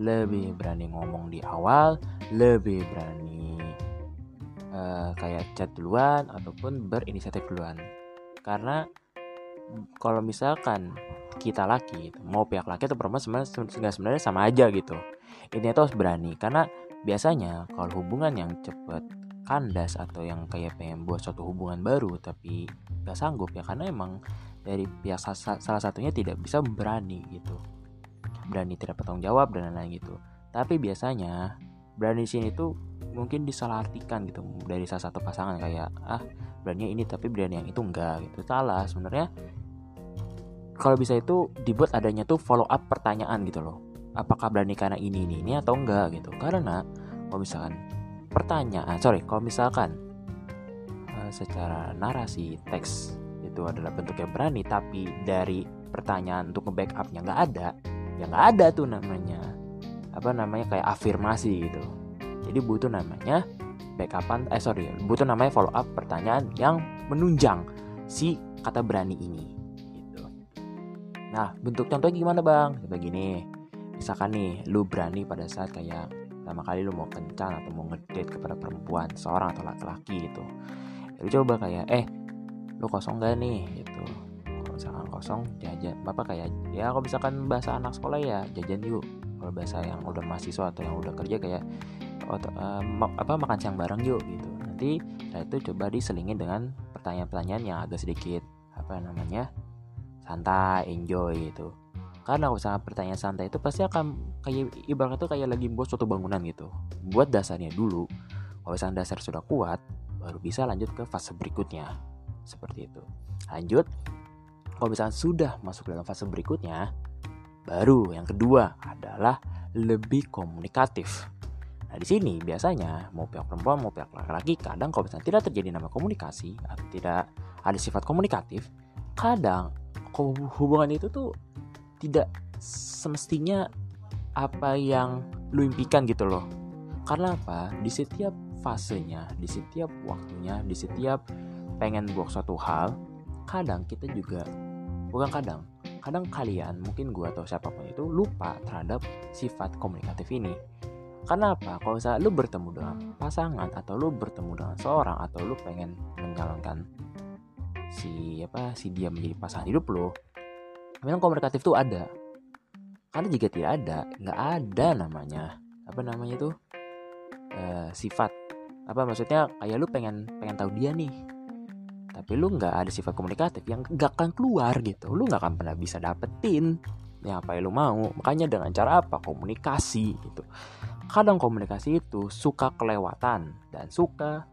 Lebih berani ngomong di awal lebih berani uh, kayak chat duluan ataupun berinisiatif duluan. Karena kalau misalkan kita laki mau pihak laki atau perempuan sebenarnya sebenarnya sama aja gitu. Ini tuh harus berani karena biasanya kalau hubungan yang cepet kandas atau yang kayak pengen buat suatu hubungan baru tapi gak sanggup ya karena emang dari pihak salah satunya tidak bisa berani gitu. Berani tidak bertanggung jawab dan lain-lain gitu. Tapi biasanya berani sini tuh mungkin disalahartikan gitu dari salah satu pasangan kayak ah berani ini tapi berani yang itu enggak gitu. Salah sebenarnya. Kalau bisa itu dibuat adanya tuh follow up pertanyaan gitu loh. Apakah berani karena ini ini ini atau enggak gitu? Karena kalau misalkan pertanyaan sorry kalau misalkan uh, secara narasi teks itu adalah bentuk yang berani tapi dari pertanyaan untuk nge-backupnya nggak ada ya nggak ada tuh namanya apa namanya kayak afirmasi gitu jadi butuh namanya backupan eh sorry butuh namanya follow up pertanyaan yang menunjang si kata berani ini Nah, bentuk contohnya gimana bang? Kayak gini, misalkan nih, lu berani pada saat kayak pertama kali lu mau kencan atau mau ngedate kepada perempuan, seorang atau laki-laki gitu. Lu coba kayak, eh, lu kosong gak nih? Gitu. Kalau misalkan kosong, jajan. Bapak kayak, ya kalau misalkan bahasa anak sekolah ya, jajan yuk. Kalau bahasa yang udah mahasiswa atau yang udah kerja kayak, uh, apa makan siang bareng yuk gitu. Nanti setelah itu coba diselingin dengan pertanyaan-pertanyaan yang agak sedikit apa namanya santai enjoy gitu. Karena misalnya pertanyaan santai itu pasti akan kayak ibaratnya tuh kayak lagi buat suatu bangunan gitu. Buat dasarnya dulu misalnya dasar sudah kuat baru bisa lanjut ke fase berikutnya. Seperti itu. Lanjut kalau misalnya sudah masuk dalam fase berikutnya baru yang kedua adalah lebih komunikatif. Nah di sini biasanya mau pihak perempuan mau pihak laki-laki kadang kalau misalnya tidak terjadi nama komunikasi atau tidak ada sifat komunikatif, kadang hubungan itu tuh tidak semestinya apa yang lu impikan gitu loh. Karena apa? Di setiap fasenya, di setiap waktunya, di setiap pengen buat suatu hal, kadang kita juga bukan kadang, kadang kalian mungkin gue atau siapa pun itu lupa terhadap sifat komunikatif ini karena apa? Kalau misalnya lu bertemu dengan pasangan atau lu bertemu dengan seorang atau lu pengen mencalonkan si apa si dia menjadi pasangan hidup lu, memang komunikatif tuh ada. Karena jika tidak ada, nggak ada namanya apa namanya itu uh, sifat apa maksudnya kayak lu pengen pengen tahu dia nih tapi lu nggak ada sifat komunikatif yang nggak akan keluar gitu. Lu nggak akan pernah bisa dapetin yang apa yang lu mau. Makanya dengan cara apa? Komunikasi gitu. Kadang komunikasi itu suka kelewatan dan suka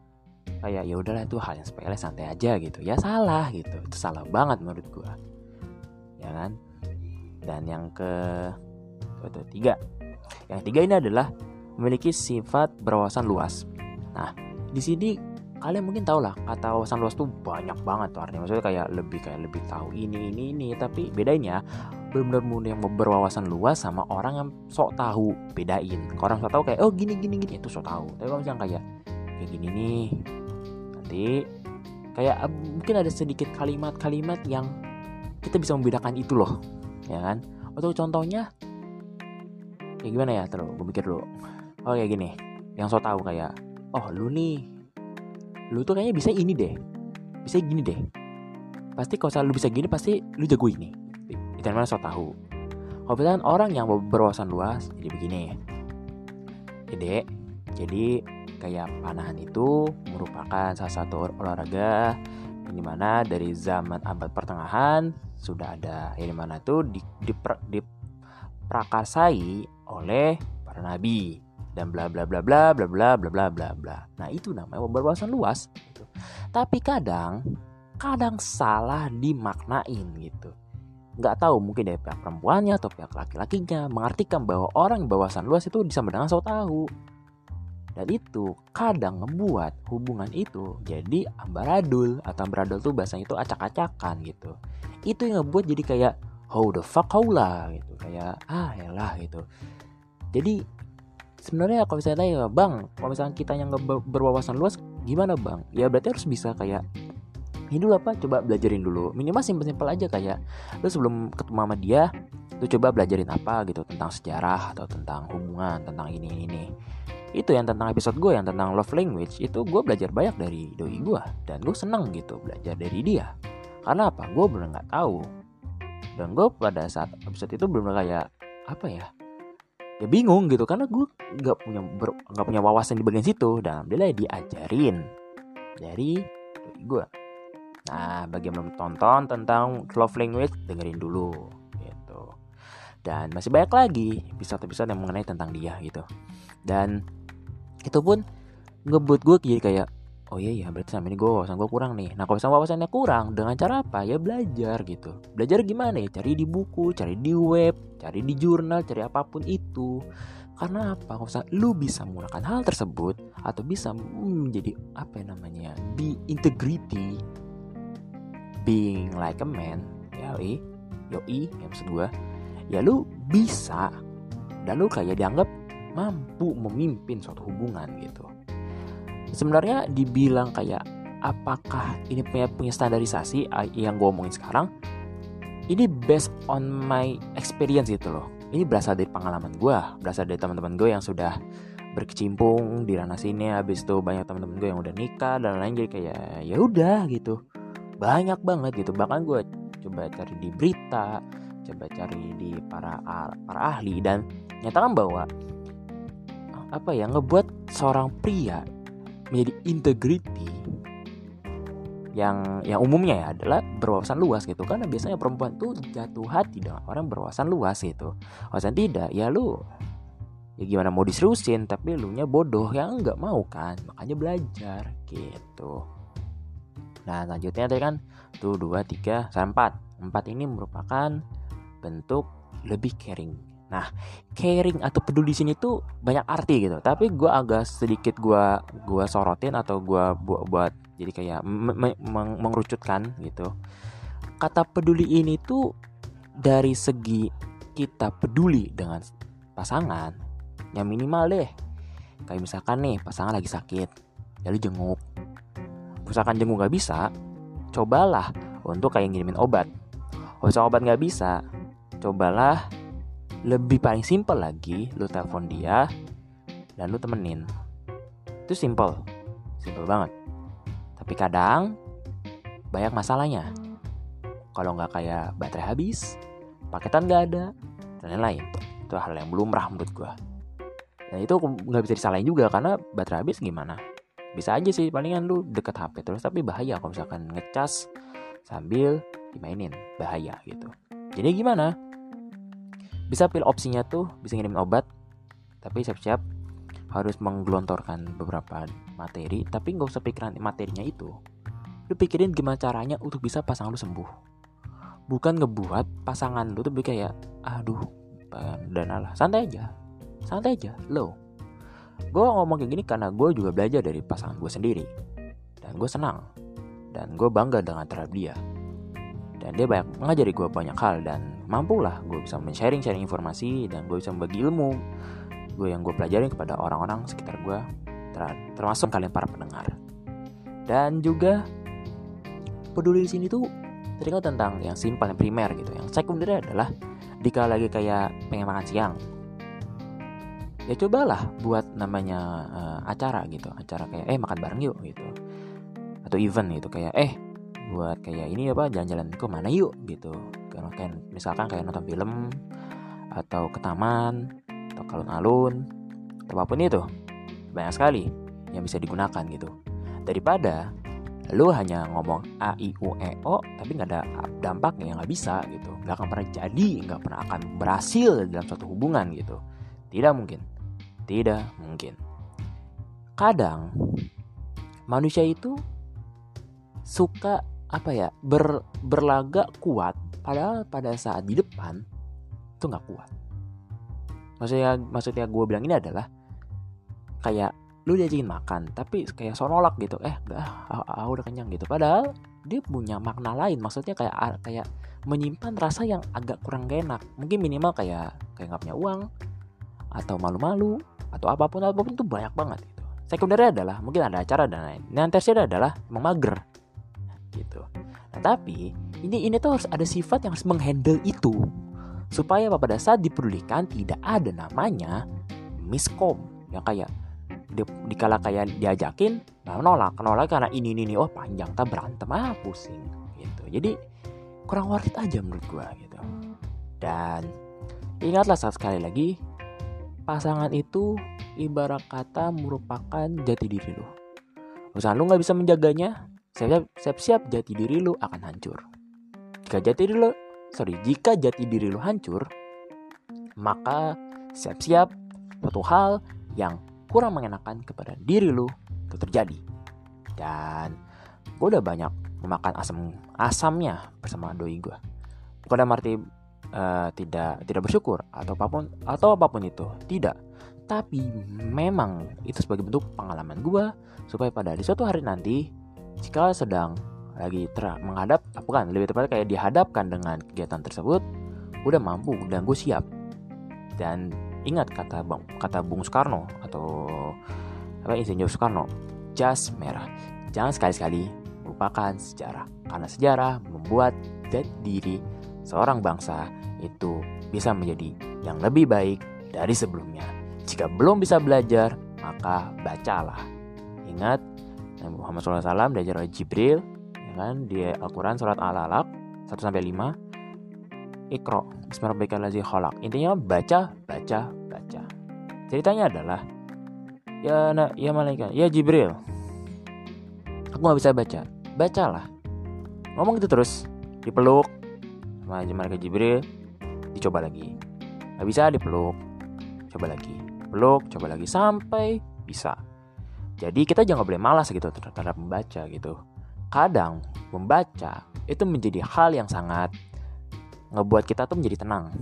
kayak ya udahlah itu hal yang sepele santai aja gitu. Ya salah gitu. Itu salah banget menurut gua. Ya kan? Dan yang ke itu tiga. Yang tiga ini adalah memiliki sifat berwawasan luas. Nah di sini kalian mungkin tahu lah kata wawasan luas tuh banyak banget tuh artinya. Maksudnya kayak lebih kayak lebih tahu ini ini ini. Tapi bedanya benar-benar yang berwawasan luas sama orang yang sok tahu bedain. Orang sok tahu kayak oh gini gini gini itu sok tahu. Tapi kalau misalnya kayak kayak gini nih nanti kayak mungkin ada sedikit kalimat-kalimat yang kita bisa membedakan itu loh ya kan? Atau contohnya kayak gimana ya? Terus gue mikir dulu. Oh kayak gini yang sok tahu kayak oh lu nih lu tuh kayaknya bisa ini deh. Bisa gini deh. Pasti kalau lu bisa gini pasti lu jago ini. Dan mana so tahu. Kalau orang yang berwawasan luas jadi begini. Jadi jadi kayak panahan itu merupakan salah satu olahraga yang di mana dari zaman abad pertengahan sudah ada. Yang di mana itu di, di, diprakasai oleh para nabi dan bla bla bla bla bla bla bla bla bla bla. Nah itu namanya berwawasan luas. Gitu. Tapi kadang kadang salah dimaknain gitu nggak tahu mungkin dari pihak perempuannya atau pihak laki-lakinya mengartikan bahwa orang yang bawasan luas itu bisa mendengar so tahu dan itu kadang ngebuat hubungan itu jadi ambaradul atau ambaradul tuh bahasanya itu acak-acakan gitu itu yang ngebuat jadi kayak how the fuck how lah gitu kayak ah ya lah gitu jadi sebenarnya kalau misalnya ya bang kalau misalnya kita yang berwawasan luas gimana bang? Ya berarti harus bisa kayak ini dulu apa? Coba belajarin dulu. Minimal simpel-simpel aja kayak lu sebelum ketemu sama dia lu coba belajarin apa gitu tentang sejarah atau tentang hubungan tentang ini ini itu yang tentang episode gue yang tentang love language itu gue belajar banyak dari doi gue dan gue seneng gitu belajar dari dia. Karena apa? Gue bener nggak tahu. Dan gue pada saat episode itu belum kayak apa ya ya bingung gitu karena gue nggak punya nggak punya wawasan di bagian situ dan alhamdulillah diajarin dari gue Nah, bagi yang belum tonton tentang love language, dengerin dulu gitu. Dan masih banyak lagi episode-episode yang mengenai tentang dia gitu. Dan itu pun ngebut gue jadi kayak oh iya iya berarti sama ini gue wawasan gue kurang nih. Nah kalau wawasannya kurang dengan cara apa? Ya belajar gitu. Belajar gimana ya? Cari di buku cari di web cari di jurnal cari apa pun itu. Karena apa? Kalau misalnya lu bisa menggunakan hal tersebut atau bisa menjadi apa yang namanya be integrity being like a man yoi yoi ya maksud gue ya lu bisa. Dan lu kayak dianggap mampu memimpin suatu hubungan gitu sebenarnya dibilang kayak apakah ini punya punya standarisasi yang gue omongin sekarang? Ini based on my experience gitu loh. Ini berasal dari pengalaman gue berasal dari teman-teman gue yang sudah berkecimpung di ranah sini habis itu banyak teman-teman gue yang udah nikah dan lain jadi kayak ya udah gitu. Banyak banget gitu. Bahkan gue coba cari di berita coba cari di para para ahli dan nyatakan bahwa apa ya ngebuat seorang pria menjadi integrity yang yang umumnya ya adalah berwawasan luas gitu. Karena biasanya perempuan tuh jatuh hati dengan orang berwawasan luas gitu. Wawasan tidak ya lu ya gimana mau diseriusin tapi lu nya bodoh yang nggak mau kan? Makanya belajar gitu. Nah selanjutnya tadi kan tuh dua tiga sampai empat. Empat ini merupakan bentuk lebih caring Nah, caring atau peduli sini tuh banyak arti gitu. Tapi gue agak sedikit gue gua sorotin atau gue buat buat jadi kayak meng mengerucutkan gitu. Kata peduli ini tuh dari segi kita peduli dengan pasangan, yang minimal deh. Kayak misalkan nih pasangan lagi sakit, ya lu jenguk. Misalkan jenguk gak bisa, cobalah untuk kayak ngirimin obat. Kalau obat gak bisa, cobalah lebih paling simple lagi lu telepon dia dan lu temenin. Itu simple. Simple banget. Tapi kadang banyak masalahnya. Kalau nggak kayak baterai habis paketan nggak ada dan lain-lain. Itu hal yang belum lumrah menurut gue dan itu nggak bisa disalahin juga karena baterai habis gimana? Bisa aja sih palingan lu deket HP terus tapi bahaya kalau misalkan ngecas sambil dimainin. Bahaya gitu. Jadi gimana bisa pilih opsinya tuh bisa ngirim obat tapi siap-siap harus menggelontorkan beberapa materi tapi nggak usah pikiran materinya itu. Lu pikirin gimana caranya untuk bisa pasangan lu sembuh. Bukan ngebuat pasangan lu tuh kayak aduh dan Allah santai aja santai aja lo. Gue ngomong kayak gini karena gue juga belajar dari pasangan gue sendiri dan gue senang dan gue bangga dengan terhadap dia. Dan dia banyak mengajari gue banyak hal dan mampu lah gue bisa men-sharing sharing informasi dan gue bisa membagi ilmu. Gue yang gue pelajarin kepada orang-orang sekitar gue ter termasuk kalian para pendengar. Dan juga peduli di sini tuh teringat tentang yang simpel yang primer gitu. Yang sekunder adalah jika lagi kayak pengen makan siang ya cobalah buat namanya uh, acara gitu. Acara kayak eh makan bareng yuk gitu. Atau event gitu kayak eh buat kayak ini apa jalan-jalan ke mana yuk gitu kayak misalkan kayak nonton film atau ke taman atau ke alun-alun atau apa pun itu. Banyak sekali yang bisa digunakan gitu. Daripada lu hanya ngomong a i u e o tapi nggak ada dampaknya yang nggak bisa gitu. Nggak akan pernah jadi nggak pernah akan berhasil dalam suatu hubungan gitu. Tidak mungkin. Tidak mungkin. Kadang manusia itu suka apa ya ber, berlagak kuat padahal pada saat di depan itu nggak kuat. Maksudnya maksudnya gue bilang ini adalah kayak lu diajakin makan tapi kayak sonolak gitu. Eh gak ah, ah, udah kenyang gitu. Padahal dia punya makna lain. Maksudnya kayak ah, kayak menyimpan rasa yang agak kurang enak. Mungkin minimal kayak kayak nggak punya uang atau malu-malu atau apa pun apa pun itu banyak banget gitu. Sekundernya adalah mungkin ada acara dan lain. Yang tersier adalah emang mager gitu. Nah tapi ini ini tuh harus ada sifat yang harus menghandle itu supaya pada saat dipedulikan tidak ada namanya miskom yang kayak di, dikala kayak diajakin nah nolak nolak karena ini ini, ini. Oh panjang tak berantem ah pusing gitu. Jadi kurang worth it aja menurut gua gitu. Dan ingatlah saat sekali lagi pasangan itu ibarat kata merupakan jati diri lu. Usaha lu nggak bisa menjaganya siap-siap jati diri lu akan hancur jika jati diri lo, sorry, jika jati diri lo hancur, maka siap-siap suatu hal yang kurang mengenakan kepada diri lo itu terjadi. Dan gue udah banyak memakan asam asamnya bersama doi gue. Bukan arti uh, tidak tidak bersyukur atau apa pun atau apa pun itu, tidak. Tapi memang itu sebagai bentuk pengalaman gue supaya pada di suatu hari nanti jika sedang lagi ter menghadap bukan lebih tepatnya kayak dihadapkan dengan kegiatan tersebut udah mampu dan gue siap. Dan ingat kata bang kata Bung Soekarno atau apa Insinyur Soekarno jas merah. Jangan sekali-sekali melupakan sejarah karena sejarah membuat diri seorang bangsa itu bisa menjadi yang lebih baik dari sebelumnya. Jika belum bisa belajar maka bacalah. Ingat Nabi Muhammad SAW diajar oleh Jibril kan? Di Al-Quran surat Al-Alaq 1 sampai 5 Ikro Bismillahirrahmanirrahim khalaq. Intinya baca baca baca. Ceritanya adalah ya na, ya malaikat ya Jibril aku nggak bisa baca. Bacalah. Ngomong gitu terus dipeluk sama malaikat Jibril dicoba lagi. Nggak bisa dipeluk coba lagi. Peluk coba lagi sampai bisa jadi kita jangan boleh malas gitu terhadap membaca gitu kadang membaca itu menjadi hal yang sangat ngebuat kita tuh menjadi tenang.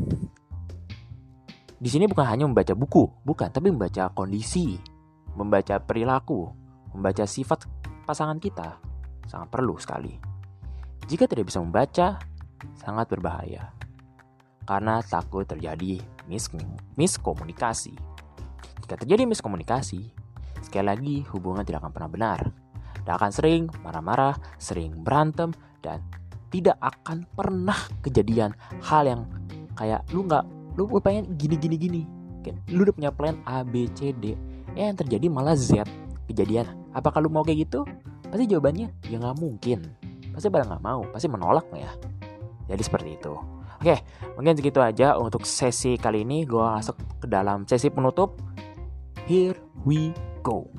di sini bukan hanya membaca buku, bukan, tapi membaca kondisi, membaca perilaku, membaca sifat pasangan kita sangat perlu sekali. Jika tidak bisa membaca, sangat berbahaya. Karena takut terjadi mis miskomunikasi. Jika terjadi miskomunikasi, sekali lagi hubungan tidak akan pernah benar. Dan akan sering marah-marah, sering berantem, dan tidak akan pernah kejadian hal yang kayak lu nggak lu pengen gini gini gini. Lu udah punya plan A B C D. Ya yang terjadi malah Z kejadian. Apakah lu mau kayak gitu? Pasti jawabannya ya nggak mungkin. Pasti pada nggak mau pasti menolak ya. Jadi seperti itu. Oke mungkin segitu aja untuk sesi kali ini. Gue masuk ke dalam sesi penutup. Here we go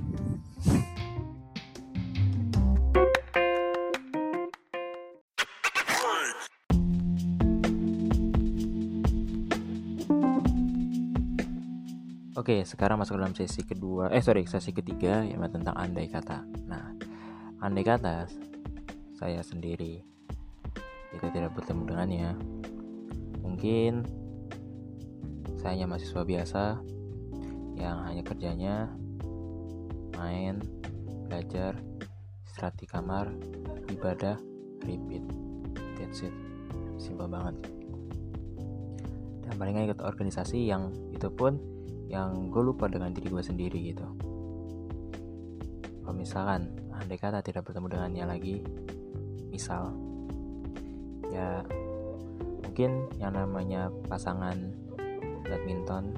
Oke, sekarang masuk dalam sesi kedua. Eh, sorry, sesi ketiga yang tentang andai kata. Nah, andai kata saya sendiri jika tidak bertemu dengannya, mungkin saya hanya mahasiswa biasa yang hanya kerjanya main, belajar, istirahat di kamar, ibadah, repeat. That's it. Simpel banget. Dan paling ikut organisasi yang itu pun yang gue lupa dengan diri gue sendiri gitu kalau misalkan andai kata tidak bertemu dengannya lagi misal ya mungkin yang namanya pasangan badminton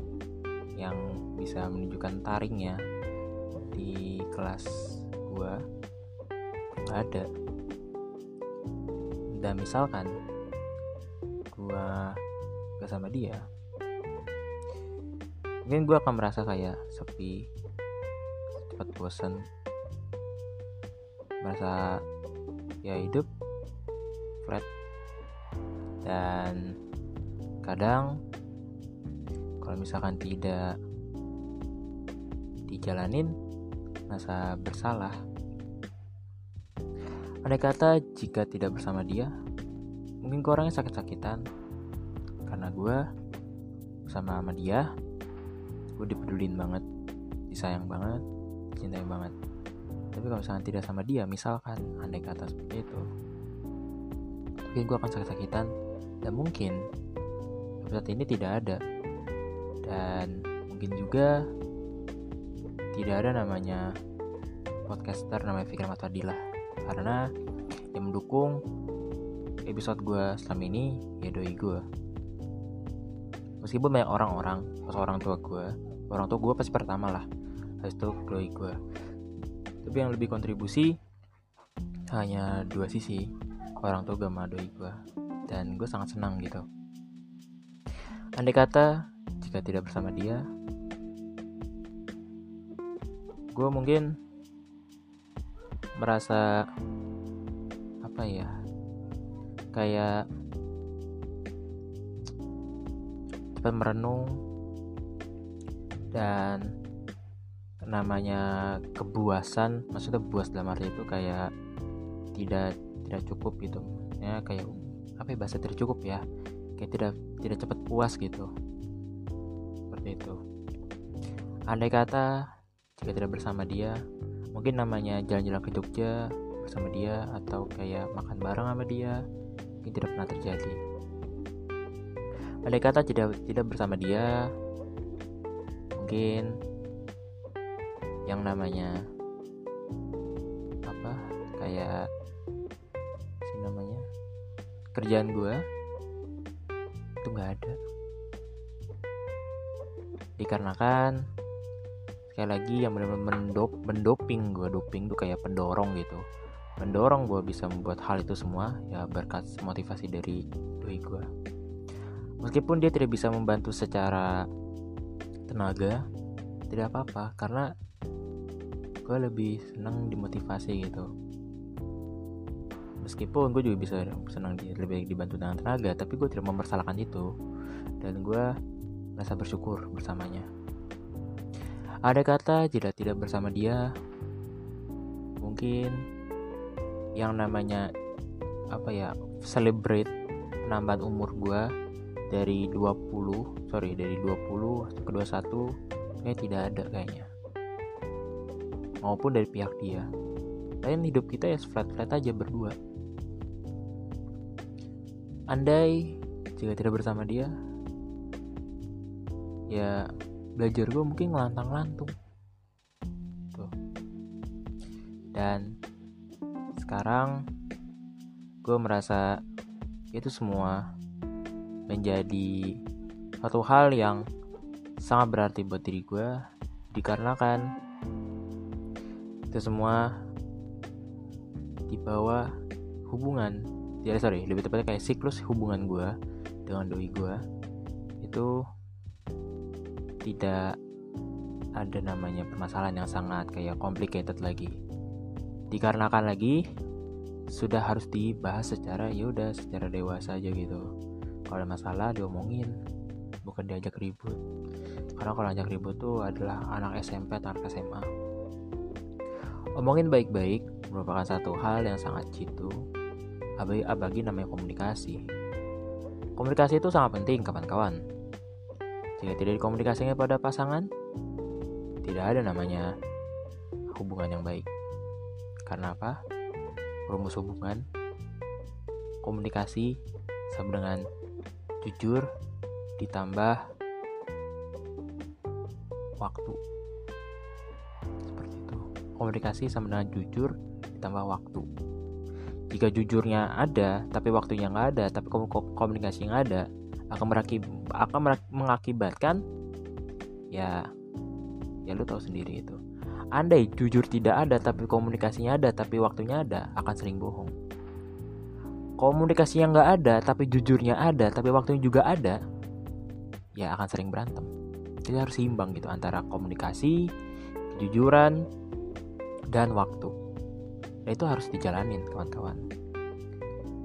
yang bisa menunjukkan taringnya kelas gue nggak ada. Dan misalkan gue gak sama dia mungkin gue akan merasa kayak sepi cepat bosan merasa ya hidup flat. Dan kadang kalau misalkan tidak dijalanin merasa bersalah. Andai kata jika tidak bersama dia Mungkin gue orangnya sakit-sakitan. Karena gue bersama sama dia gue dipedulin banget disayang banget cintai banget. Tapi kalau misalnya tidak sama dia misalkan andai kata seperti itu mungkin gue akan sakit-sakitan. Dan mungkin saat ini tidak ada. Dan mungkin juga tidak ada namanya podcaster namanya Fikri Matadilah karena yang mendukung episode gue selama ini ya doi gue meskipun banyak orang-orang pas orang tua gue orang tua gue pasti pertama lah. Habis itu Chloe gue tapi yang lebih kontribusi hanya dua sisi orang tua gue sama doi gue dan gue sangat senang gitu. Andai kata jika tidak bersama dia gue mungkin merasa apa ya kayak cepat merenung dan namanya kebuasan maksudnya buas dalam arti itu kayak tidak tidak cukup gitu. Ya kayak apa ya bahasa tidak cukup ya. Kayak tidak tidak cepat puas gitu. Seperti itu. Andai kata jika tidak bersama dia mungkin namanya jalan-jalan ke Jogja bersama dia atau kayak makan bareng sama dia mungkin tidak pernah terjadi. Andai kata tidak tidak bersama dia mungkin yang namanya apa kayak si namanya kerjaan gue itu nggak ada. Dikarenakan sekali lagi yang benar-benar mendop mendoping gue doping tuh kayak pendorong gitu. Mendorong gue bisa membuat hal itu semua ya berkat motivasi dari doi gue meskipun dia tidak bisa membantu secara tenaga tidak apa-apa. Karena gue lebih senang dimotivasi gitu. Meskipun gue juga bisa senang di, lebih dibantu dengan tenaga tapi gue tidak mempersalahkan itu. Dan gue merasa bersyukur bersamanya ada kata tidak tidak bersama dia. Mungkin yang namanya apa ya celebrate penambahan umur gue dari 20 sorry dari 20 ke 21 kayak tidak ada kayaknya. Maupun dari pihak dia. Kalian hidup kita ya flat-flat aja berdua. Andai jika tidak bersama dia ya belajar gue mungkin ngelantang-lantung. Tuh. Dan sekarang gue merasa itu semua menjadi satu hal yang sangat berarti buat diri gue dikarenakan itu semua di bawah hubungan ya sorry lebih tepatnya kayak siklus hubungan gue dengan doi gue itu tidak ada namanya permasalahan yang sangat kayak complicated lagi. Dikarenakan lagi sudah harus dibahas secara ya udah secara dewasa aja gitu. Kalau ada masalah diomongin bukan diajak ribut. Karena kalau ajak ribut tuh adalah anak SMP atau anak SMA omongin baik-baik merupakan satu hal yang sangat jitu abagi, abagi namanya komunikasi. Komunikasi itu sangat penting kawan-kawan jika tidak dikomunikasinya pada pasangan tidak ada namanya hubungan yang baik. Karena apa? Rumus hubungan komunikasi sama dengan jujur ditambah waktu. Seperti itu. Komunikasi sama dengan jujur ditambah waktu. Jika jujurnya ada tapi waktunya nggak ada tapi komunikasi yang ada akan merakib akan mengakibatkan ya ya lu tahu sendiri itu. Andai jujur tidak ada tapi komunikasinya ada tapi waktunya ada akan sering bohong. Komunikasi yang nggak ada tapi jujurnya ada tapi waktunya juga ada ya akan sering berantem. Jadi harus seimbang gitu antara komunikasi kejujuran dan waktu. Nah, itu harus dijalanin kawan-kawan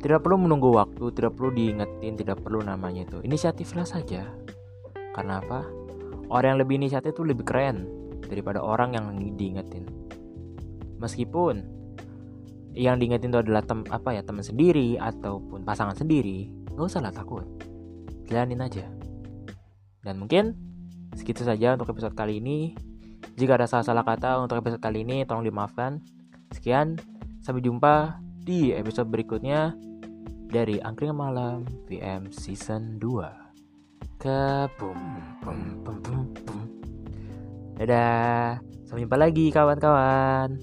tidak perlu menunggu waktu tidak perlu diingetin tidak perlu namanya itu. Inisiatiflah saja. Karena apa? Orang yang lebih inisiatif itu lebih keren daripada orang yang diingetin. Meskipun yang diingetin itu adalah tem apa ya teman sendiri ataupun pasangan sendiri nggak usah lah takut. Jalanin aja. Dan mungkin segitu saja untuk episode kali ini. Jika ada salah-salah kata untuk episode kali ini tolong dimaafkan. Sekian sampai jumpa di episode berikutnya dari Angkringan Malam VM Season 2 ke bum bum bum bum bum dadah. Sampai jumpa lagi kawan-kawan